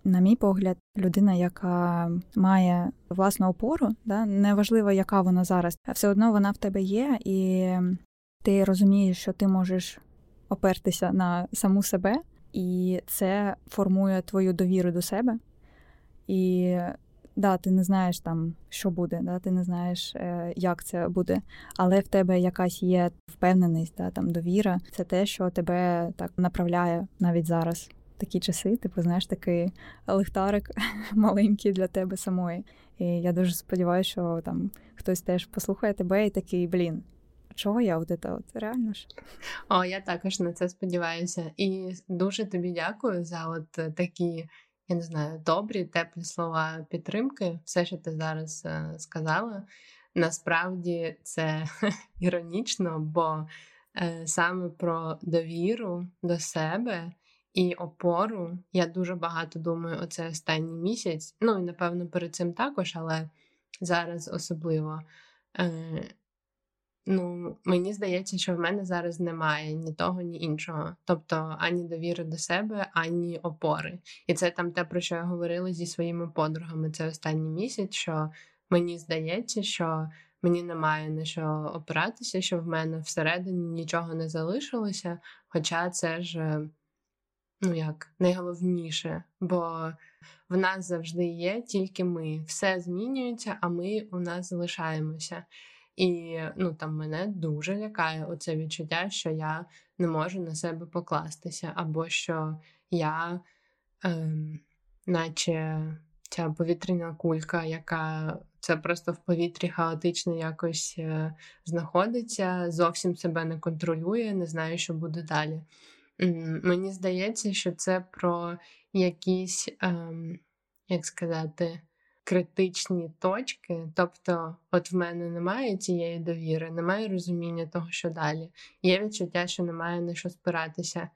на мій погляд, людина, яка має власну опору, да, неважливо, яка вона зараз, все одно вона в тебе є, і ти розумієш, що ти можеш опертися на саму себе, і це формує твою довіру до себе. І да, ти не знаєш там, що буде, да, ти не знаєш, е, як це буде, але в тебе якась є впевненість, да, там довіра. Це те, що тебе так направляє навіть зараз. такі часи, типу, знаєш, такий лихтарик маленький для тебе самої. І я дуже сподіваюся, що там хтось теж послухає тебе і такий, блін. Чого я от це от реально ж? О, я також на це сподіваюся. І дуже тобі дякую за от такі, я не знаю, добрі, теплі слова підтримки. Все, що ти зараз е, сказала. Насправді це іронічно, бо е, саме про довіру до себе і опору я дуже багато думаю оце останній місяць. Ну і напевно перед цим також, але зараз особливо. Ну, мені здається, що в мене зараз немає ні того, ні іншого. Тобто ані довіри до себе, ані опори. І це там те, про що я говорила зі своїми подругами. Це останній місяць, що мені здається, що мені немає на що опиратися, що в мене всередині нічого не залишилося. Хоча це ж ну як найголовніше, бо в нас завжди є тільки ми. Все змінюється, а ми у нас залишаємося. І ну там мене дуже лякає оце відчуття, що я не можу на себе покластися, або що я, ем, наче ця повітряна кулька, яка це просто в повітрі хаотично якось е, знаходиться, зовсім себе не контролює, не знаю, що буде далі. Мені здається, що це про якісь, ем, як сказати, критичні точки. Тобто, от в мене немає цієї довіри, немає розуміння того, що далі. Є відчуття, що немає на що спиратися.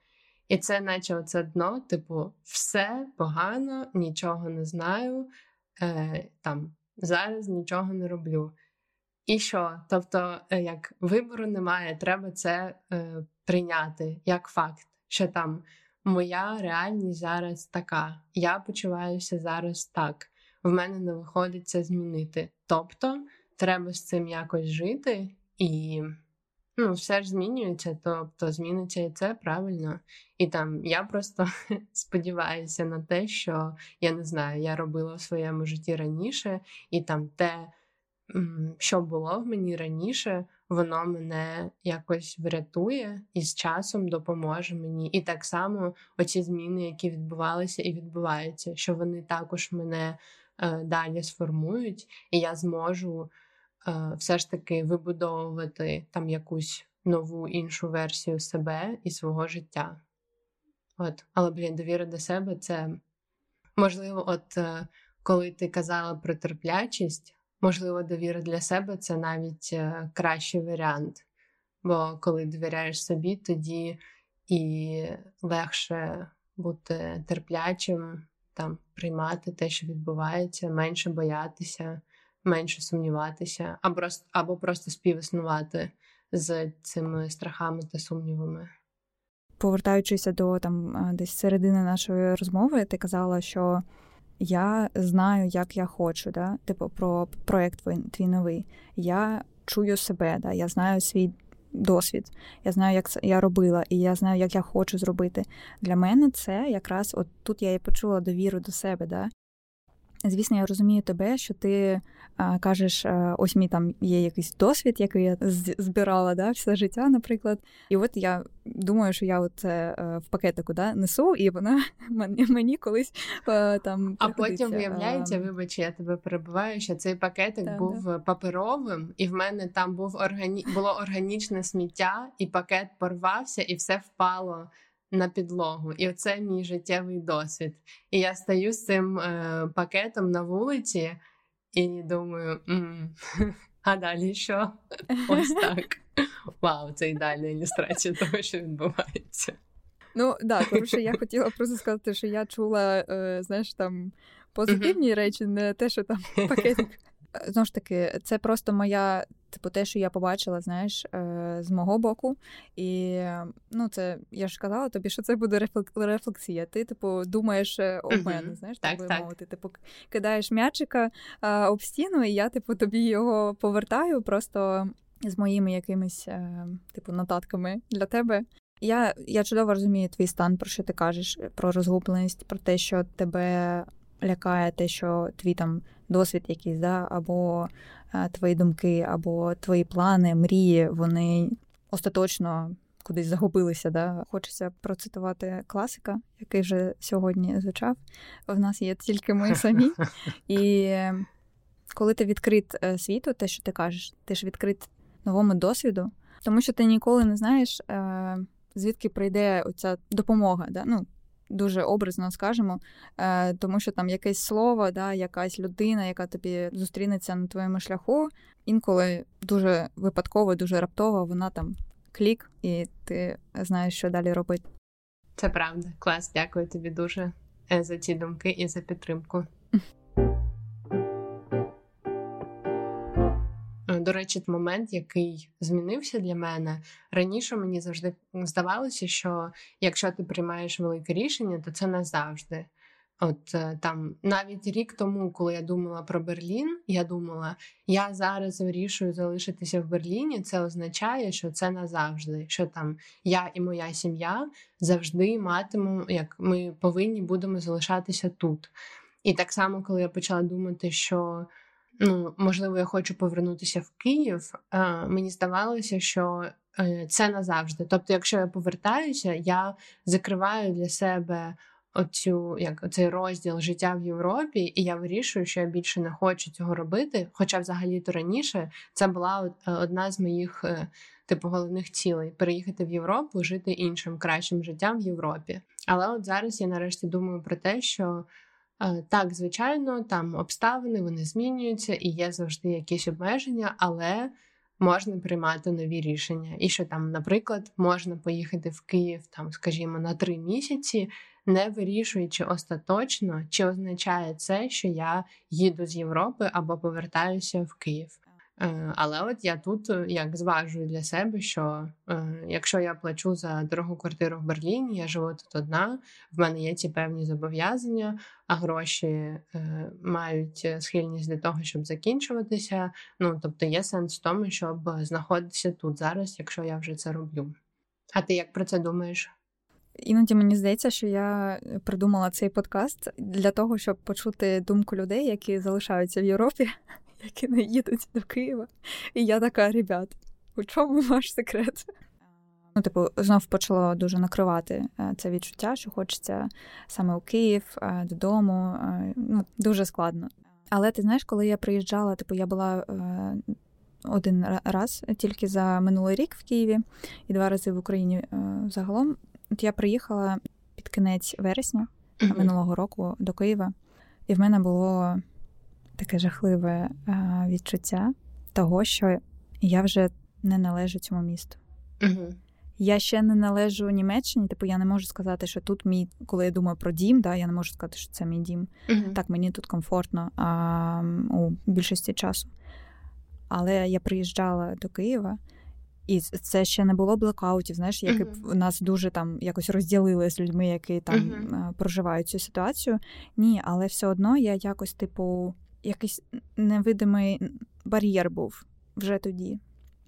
І це, наче оце дно, типу, все погано, нічого не знаю, е, там зараз нічого не роблю. І що? Тобто, е, як вибору немає, треба це е, прийняти як факт, що там моя реальність зараз така, я почуваюся зараз так в мене не виходить це змінити. Тобто треба з цим якось жити, і ну, все ж змінюється, тобто зміниться і це правильно. І там я просто сподіваюся на те, що я не знаю, я робила в своєму житті раніше, і там те, що було в мені раніше, воно мене якось врятує і з часом допоможе мені. І так само оці зміни, які відбувалися і відбуваються, що вони також мене далі сформують, і я зможу е, все ж таки вибудовувати там якусь нову іншу версію себе і свого життя. От, Але, блін, довіра до себе це можливо, от е, коли ти казала про терплячість, можливо, довіра для себе це навіть кращий варіант. Бо коли довіряєш собі, тоді і легше бути терплячим, там приймати те, що відбувається, менше боятися, менше сумніватися, або просто, або просто співіснувати з цими страхами та сумнівами. Повертаючися до там десь середини нашої розмови, ти казала, що я знаю, як я хочу, да? типу про проєкт твій новий. Я чую себе, да? я знаю свій досвід. Я знаю, як це я робила, і я знаю, як я хочу зробити. Для мене це якраз от тут я і почула довіру до себе. Да? Звісно, я розумію тебе, що ти а, кажеш, а, ось мій там є якийсь досвід, який я збирала да, все життя, наприклад. І от я думаю, що я от а, в пакетику да, несу, і вона мені мені колись там. А потім виявляється, вибач, я тебе перебуваю, що цей пакетик да, був да. паперовим, і в мене там був органі... було органічне сміття, і пакет порвався, і все впало на підлогу. І оце мій життєвий досвід. І я стою з цим е, пакетом на вулиці і думаю, а далі що? Ось так. Вау, це ідеальна ілюстрація того, що відбувається. Ну так, коротше, я хотіла просто сказати, що я чула, е, знаєш, там позитивні речі, не те, що там пакетик. Знову ж таки, це просто моя Типу, те, що я побачила, знаєш, е, з мого боку. І ну, це я ж казала тобі, що це буде рефлексія. Ти, типу, думаєш е, об мене, знаєш, так, так, так. мовити. Типу, кидаєш м'ячика а, об стіну, і я, типу, тобі його повертаю просто з моїми якимись, е, типу, нотатками для тебе. Я я чудово розумію твій стан, про що ти кажеш, про розгубленість, про те, що тебе лякає, те, що твій там досвід якийсь, да, або твої думки або твої плани, мрії, вони остаточно кудись загубилися. Да? Хочеться процитувати класика, який вже сьогодні звучав. В нас є тільки ми самі. І коли ти відкрит е, світу, те, що ти кажеш, ти ж відкрит новому досвіду, тому що ти ніколи не знаєш, е, звідки прийде оця допомога. Да? Ну, Дуже образно скажемо, е, тому що там якесь слово, да, якась людина, яка тобі зустрінеться на твоєму шляху, інколи дуже випадково, дуже раптово вона там клік, і ти знаєш, що далі робити. Це правда. Клас, дякую тобі дуже за ці думки і за підтримку. До речі, момент, який змінився для мене раніше, мені завжди здавалося, що якщо ти приймаєш велике рішення, то це назавжди. От е, там навіть рік тому, коли я думала про Берлін, я думала, я зараз вирішую залишитися в Берліні. Це означає, що це назавжди. Що там я і моя сім'я завжди матимемо, як ми повинні будемо залишатися тут. І так само, коли я почала думати, що ну, можливо, я хочу повернутися в Київ, е, мені здавалося, що е, це назавжди. Тобто, якщо я повертаюся, я закриваю для себе оцю як цей розділ життя в Європі, і я вирішую, що я більше не хочу цього робити. Хоча, взагалі-то раніше це була е, одна з моїх типу головних цілей переїхати в Європу, жити іншим кращим життям в Європі. Але от зараз я нарешті думаю про те, що. Так, звичайно, там обставини вони змінюються і є завжди якісь обмеження, але можна приймати нові рішення. І що там, наприклад, можна поїхати в Київ, там, скажімо, на три місяці, не вирішуючи остаточно, чи означає це, що я їду з Європи або повертаюся в Київ. Е, але от я тут е, як зважую для себе, що е, якщо я плачу за дорогу квартиру в Берліні, я живу тут одна, в мене є ці певні зобов'язання, а гроші мають схильність до того, щоб закінчуватися. Ну тобто є сенс в тому, щоб знаходитися тут зараз, якщо я вже це роблю. А ти як про це думаєш? Іноді мені здається, що я придумала цей подкаст для того, щоб почути думку людей, які залишаються в Європі які не їдуть до Києва. І я така, ребят, у чому ваш секрет? Ну, типу, знов почало дуже накривати е, це відчуття, що хочеться саме у Київ, е, додому. Е, ну, Дуже складно. Але ти знаєш, коли я приїжджала, типу, я була один раз тільки за минулий рік в Києві і два рази в Україні загалом. От я приїхала під кінець вересня минулого року до Києва, і в мене було таке жахливе е, відчуття того, що я вже не належу цьому місту. Угу. Я ще не належу Німеччині, типу я не можу сказати, що тут мій, коли я думаю про дім, да, я не можу сказати, що це мій дім. uh Так, мені тут комфортно а, у більшості часу. Але я приїжджала до Києва, і це ще не було блекаутів, знаєш, які uh б нас дуже там якось розділили з людьми, які там uh проживають цю ситуацію. Ні, але все одно я якось, типу, якийсь невидимий бар'єр був вже тоді.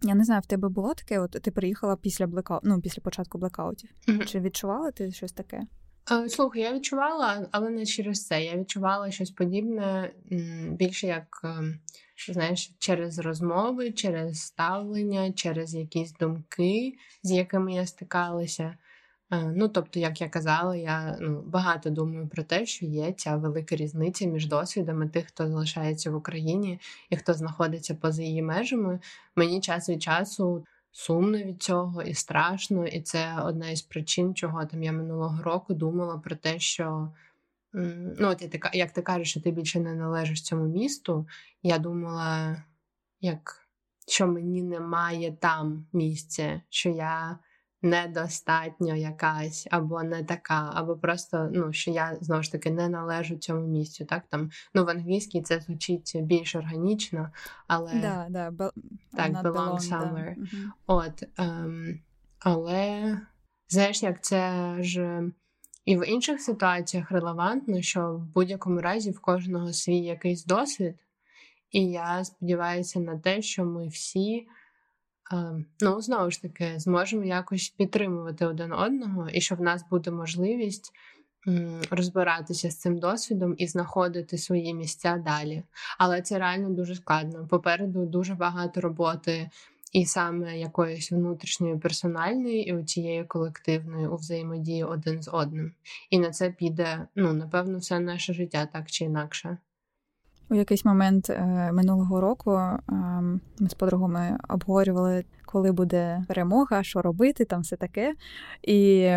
Я не знаю, в тебе було таке, от ти приїхала після блекау... ну, після початку блекаутів. Mm-hmm. Чи відчувала ти щось таке? Слухай, я відчувала, але не через це. Я відчувала щось подібне більше як, ем, знаєш, через розмови, через ставлення, через якісь думки, з якими я стикалася. Е, ну, тобто, як я казала, я ну, багато думаю про те, що є ця велика різниця між досвідами тих, хто залишається в Україні і хто знаходиться поза її межами. Мені час від часу сумно від цього і страшно, і це одна із причин, чого там я минулого року думала про те, що ну, от як ти кажеш, що ти більше не належиш цьому місту. Я думала, як що мені немає там місця, що я недостатньо якась, або не така, або просто ну, що я знову ж таки не належу цьому місцю. Так там ну в англійській це звучить більш органічно, але да, да, be- так, belong, belong somewhere. Да. От, ем, але знаєш, як це ж. І в інших ситуаціях релевантно, що в будь-якому разі в кожного свій якийсь досвід, і я сподіваюся на те, що ми всі ну, знову ж таки, зможемо якось підтримувати один одного, і що в нас буде можливість розбиратися з цим досвідом і знаходити свої місця далі. Але це реально дуже складно. Попереду дуже багато роботи і саме якоїсь внутрішньої персональної, і у цієї колективної у взаємодії один з одним. І на це піде, ну, напевно, все наше життя так чи інакше. У якийсь момент е, минулого року е, ми з подругами обговорювали, коли буде перемога, що робити, там все таке. І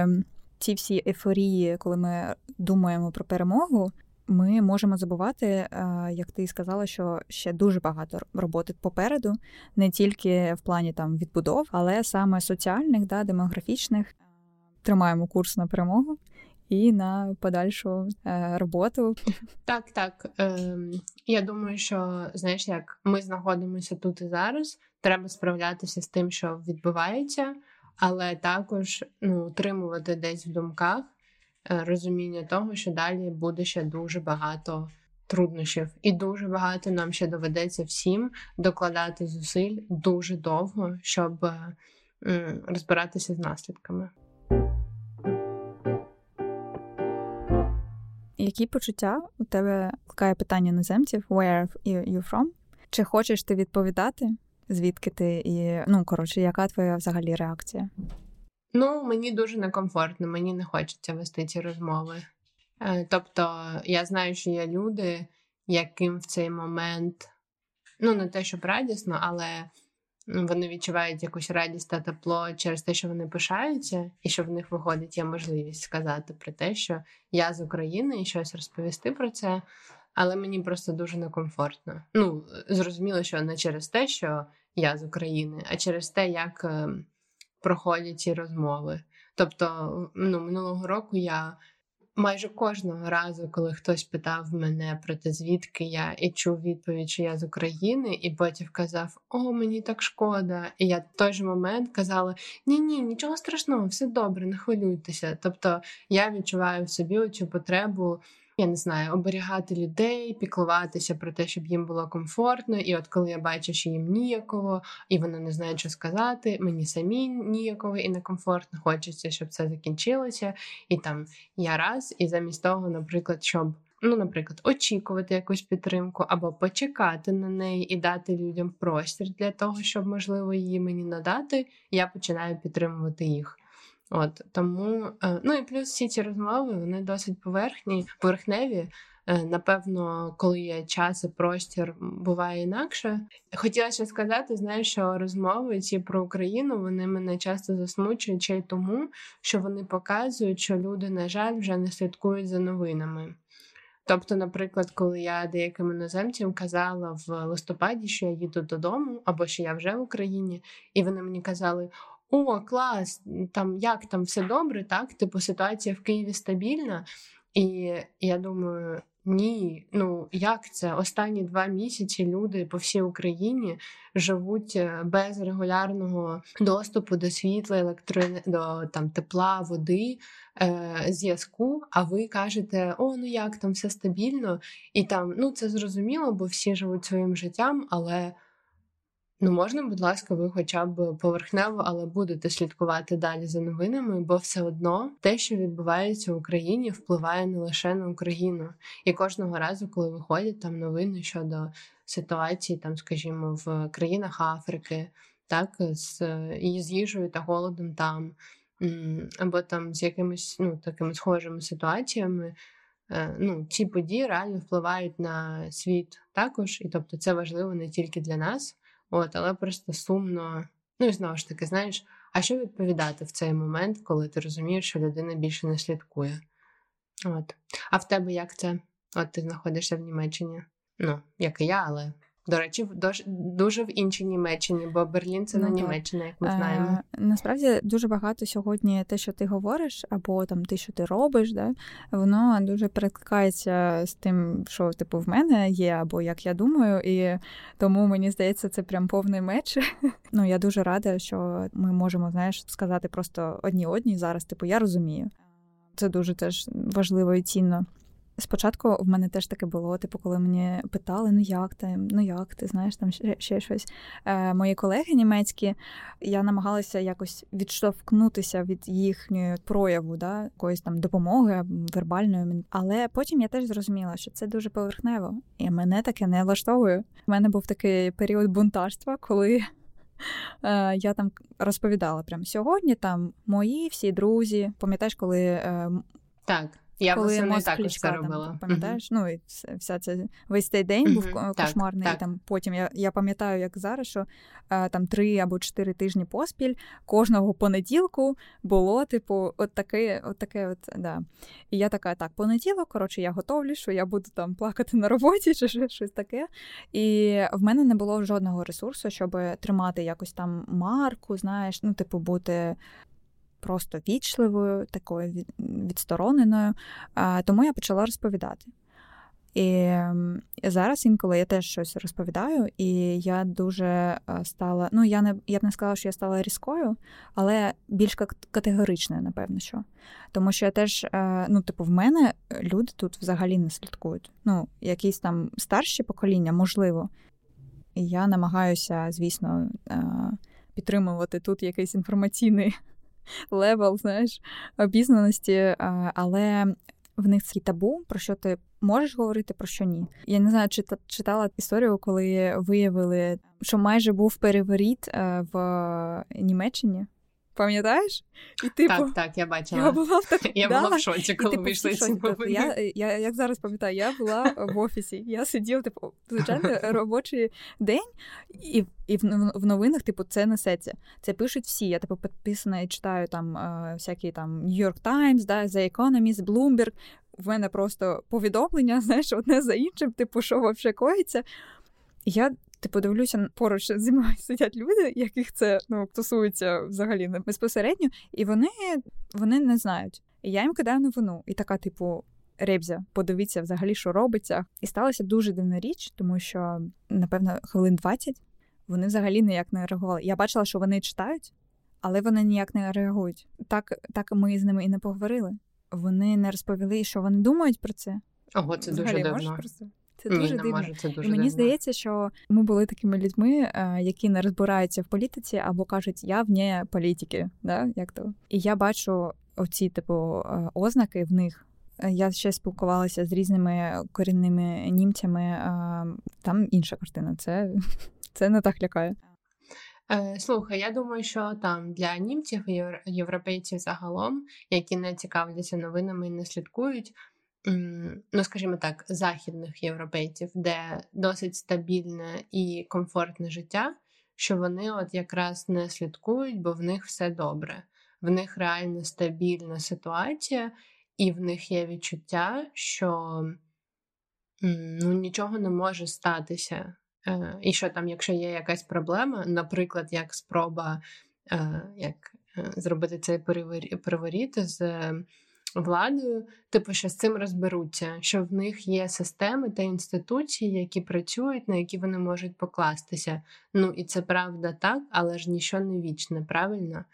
ці всі ейфорії, коли ми думаємо про перемогу, ми можемо забувати, е, як ти сказала, що ще дуже багато роботи попереду, не тільки в плані там відбудов, але саме соціальних, да, демографічних. Тримаємо курс на перемогу і на подальшу е, роботу. Так, так. Е, Я думаю, що знаєш, як ми знаходимося тут і зараз, треба справлятися з тим, що відбувається, але також ну, утримувати десь в думках е, розуміння того, що далі буде ще дуже багато. Труднощів, і дуже багато нам ще доведеться всім докладати зусиль дуже довго, щоб розбиратися з наслідками. Які почуття у тебе викликає питання іноземців? Where you from? Чи хочеш ти відповідати? Звідки ти? І ну коротше, яка твоя взагалі реакція? Ну, мені дуже некомфортно, мені не хочеться вести ці розмови. Е, тобто, я знаю, що є люди, яким в цей момент, ну не те, щоб радісно, але вони відчувають якусь радість та тепло через те, що вони пишаються, і що в них виходить є можливість сказати про те, що я з України і щось розповісти про це. Але мені просто дуже некомфортно. Ну, зрозуміло, що не через те, що я з України, а через те, як е, проходять ці розмови. Тобто, ну, минулого року я Майже кожного разу, коли хтось питав мене про те, звідки я, і чув відповідь, що я з України, і потім казав: О, мені так шкода. І я в той же момент казала: Ні, ні, нічого страшного, все добре, не хвилюйтеся. Тобто я відчуваю в собі цю потребу я не знаю, оберігати людей, піклуватися про те, щоб їм було комфортно. І от коли я бачу, що їм ніяково, і вони не знають, що сказати, мені самі ніяково і некомфортно, хочеться, щоб це закінчилося. І там я раз, і замість того, наприклад, щоб. Ну, наприклад, очікувати якусь підтримку або почекати на неї і дати людям простір для того, щоб можливо її мені надати, я починаю підтримувати їх. От тому, е, ну і плюс всі ці розмови вони досить поверхні, поверхневі. Е, напевно, коли є час і простір, буває інакше. Хотіла ще сказати, знаєш, що розмови ці про Україну вони мене часто засмучують ще й тому, що вони показують, що люди, на жаль, вже не слідкують за новинами. Тобто, наприклад, коли я деяким іноземцям казала в листопаді, що я їду додому, або що я вже в Україні, і вони мені казали: о, клас, там як там все добре, так? Типу ситуація в Києві стабільна. І я думаю, ні, ну як це? Останні два місяці люди по всій Україні живуть е, без регулярного доступу до світла, електро... до там тепла, води, е, зв'язку. А ви кажете, о, ну як там все стабільно, і там ну це зрозуміло, бо всі живуть своїм життям, але. Ну, можна, будь ласка, ви хоча б поверхнево, але будете слідкувати далі за новинами, бо все одно те, що відбувається в Україні, впливає не лише на Україну. І кожного разу, коли виходять там новини щодо ситуації, там, скажімо, в країнах Африки, так, з і з їжею та голодом там, або там з якимись ну, такими схожими ситуаціями. Е, ну, ці події реально впливають на світ також, і тобто це важливо не тільки для нас. От, але просто сумно. Ну і знову ж таки, знаєш, а що відповідати в цей момент, коли ти розумієш, що людина більше не слідкує? От. А в тебе як це? От ти знаходишся в Німеччині? Ну, як і я, але до речі, дуже в іншій Німеччині, бо Берлін це ну, не Німеччина, як ми знаємо. Е, насправді дуже багато сьогодні те, що ти говориш, або там те, що ти робиш, да, воно дуже перекликається з тим, що типу в мене є, або як я думаю, і тому мені здається, це прям повний меч. Ну я дуже рада, що ми можемо знаєш сказати просто одні одні зараз. Типу, я розумію. Це дуже теж важливо і цінно. Спочатку в мене теж таке було, типу, коли мені питали, ну як ти, ну як ти, знаєш, там ще, ще щось. Е, Мої колеги німецькі, я намагалася якось відштовхнутися від їхньої прояву, да, якоїсь там допомоги вербальної. Але потім я теж зрозуміла, що це дуже поверхнево, і мене таке не влаштовує. У мене був такий період бунтарства, коли Е, я там розповідала прямо сьогодні там мої всі друзі. Пам'ятаєш, коли е, так. Я коли восени також це робила. Там, пам'ятаєш? Uh-huh. Ну і вся це весь цей день uh-huh. був кошмарний. Так, і там потім я я пам'ятаю, як зараз, що а, там три або чотири тижні поспіль кожного понеділку було, типу, от таке, от таке, от да. І я така, так, понеділок, коротше, я готовлю, що я буду там плакати на роботі чи щось таке. І в мене не було жодного ресурсу, щоб тримати якось там марку, знаєш, ну, типу, бути просто вічливою, такою відстороненою. Тому я почала розповідати. І зараз інколи я теж щось розповідаю, і я дуже стала. Ну, я не я б не сказала, що я стала різкою, але більш категоричною, напевно, що. Тому що я теж, ну, типу, в мене люди тут взагалі не слідкують. Ну, якісь там старші покоління, можливо. І я намагаюся, звісно, підтримувати тут якийсь інформаційний level, знаєш, обізнаності, але в них цей табу, про що ти можеш говорити, про що ні. Я не знаю, чи читала історію, коли виявили, що майже був переворіт е, в Німеччині. Пам'ятаєш? І типу, Так, так, я бачила. Я була в так... я да, була в шоці, коли типу, вийшли ці новини. Я, я, як зараз пам'ятаю, я була в офісі. Я сиділа, типу, звичайно, робочий день, і і в, в новинах, типу, це несеться. Це пишуть всі. Я типу підписана і читаю там е, всякі там New York Times, да, The Economist, Bloomberg. В мене просто повідомлення, знаєш, одне за іншим, типу, що взагалі коїться. Я Типу, дивлюся, поруч зі мною сидять люди, яких це ну, стосується взагалі безпосередньо, і вони вони не знають. І я їм кидаю новину. І така, типу, ребзя, подивіться взагалі, що робиться. І сталася дуже дивна річ, тому що, напевно, хвилин 20 вони взагалі ніяк не реагували. Я бачила, що вони читають, але вони ніяк не реагують. Так, так ми з ними і не поговорили. Вони не розповіли, що вони думають про це. Ого, це взагалі, дуже давно. про це? Це дуже Ні, дивно. Може, це дуже І мені дивно. здається, що ми були такими людьми, е, які не розбираються в політиці або кажуть, я вне політики. Да? Як то? І я бачу оці типу е, ознаки в них. Е, я ще спілкувалася з різними корінними німцями. Там інша картина. Це, Це не так лякає. Слухай, я думаю, що там для німців і європейців загалом, які не цікавляться новинами і не слідкують ну, скажімо так, західних європейців, де досить стабільне і комфортне життя, що вони от якраз не слідкують, бо в них все добре. В них реально стабільна ситуація, і в них є відчуття, що ну, нічого не може статися. Е, і що там, якщо є якась проблема, наприклад, як спроба е, як е, зробити цей переворіт з владою, типу, що з цим розберуться, що в них є системи та інституції, які працюють, на які вони можуть покластися. Ну і це правда так, але ж нічого не вічне, правильно?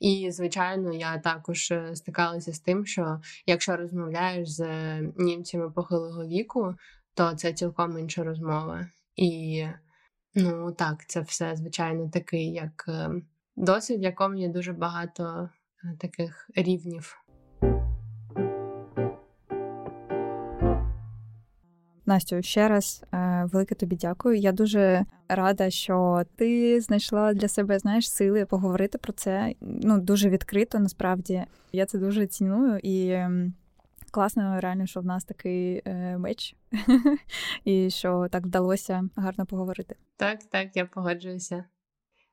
І, звичайно, я також е, стикалася з тим, що якщо розмовляєш з німцями похилого віку, то це цілком інша розмова. І ну так, це все звичайно такий, як е, досвід, в якому є дуже багато е, таких рівнів. Настю, ще раз е, велике тобі дякую. Я дуже рада, що ти знайшла для себе знаєш сили поговорити про це. Ну дуже відкрито. Насправді я це дуже ціную і. Класно, реально, що в нас такий е, меч, і що так вдалося гарно поговорити. Так, так, я погоджуюся.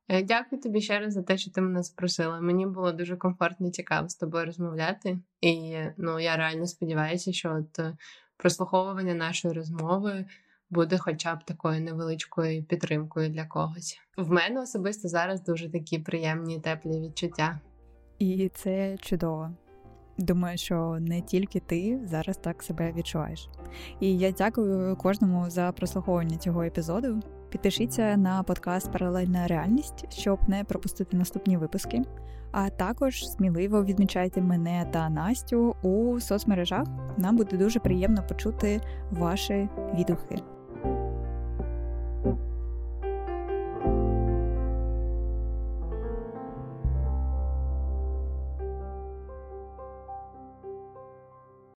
Е, дякую тобі ще раз за те, що ти мене запросила. Мені було дуже комфортно і цікаво з тобою розмовляти. І ну я реально сподіваюся, що от е, прослуховування нашої розмови буде хоча б такою невеличкою підтримкою для когось. В мене особисто зараз дуже такі приємні теплі відчуття. І це чудово. Думаю, що не тільки ти зараз так себе відчуваєш. І я дякую кожному за прослуховування цього епізоду. Підпишіться на подкаст Паралельна реальність, щоб не пропустити наступні випуски. А також сміливо відмічайте мене та Настю у соцмережах. Нам буде дуже приємно почути ваші відгуки.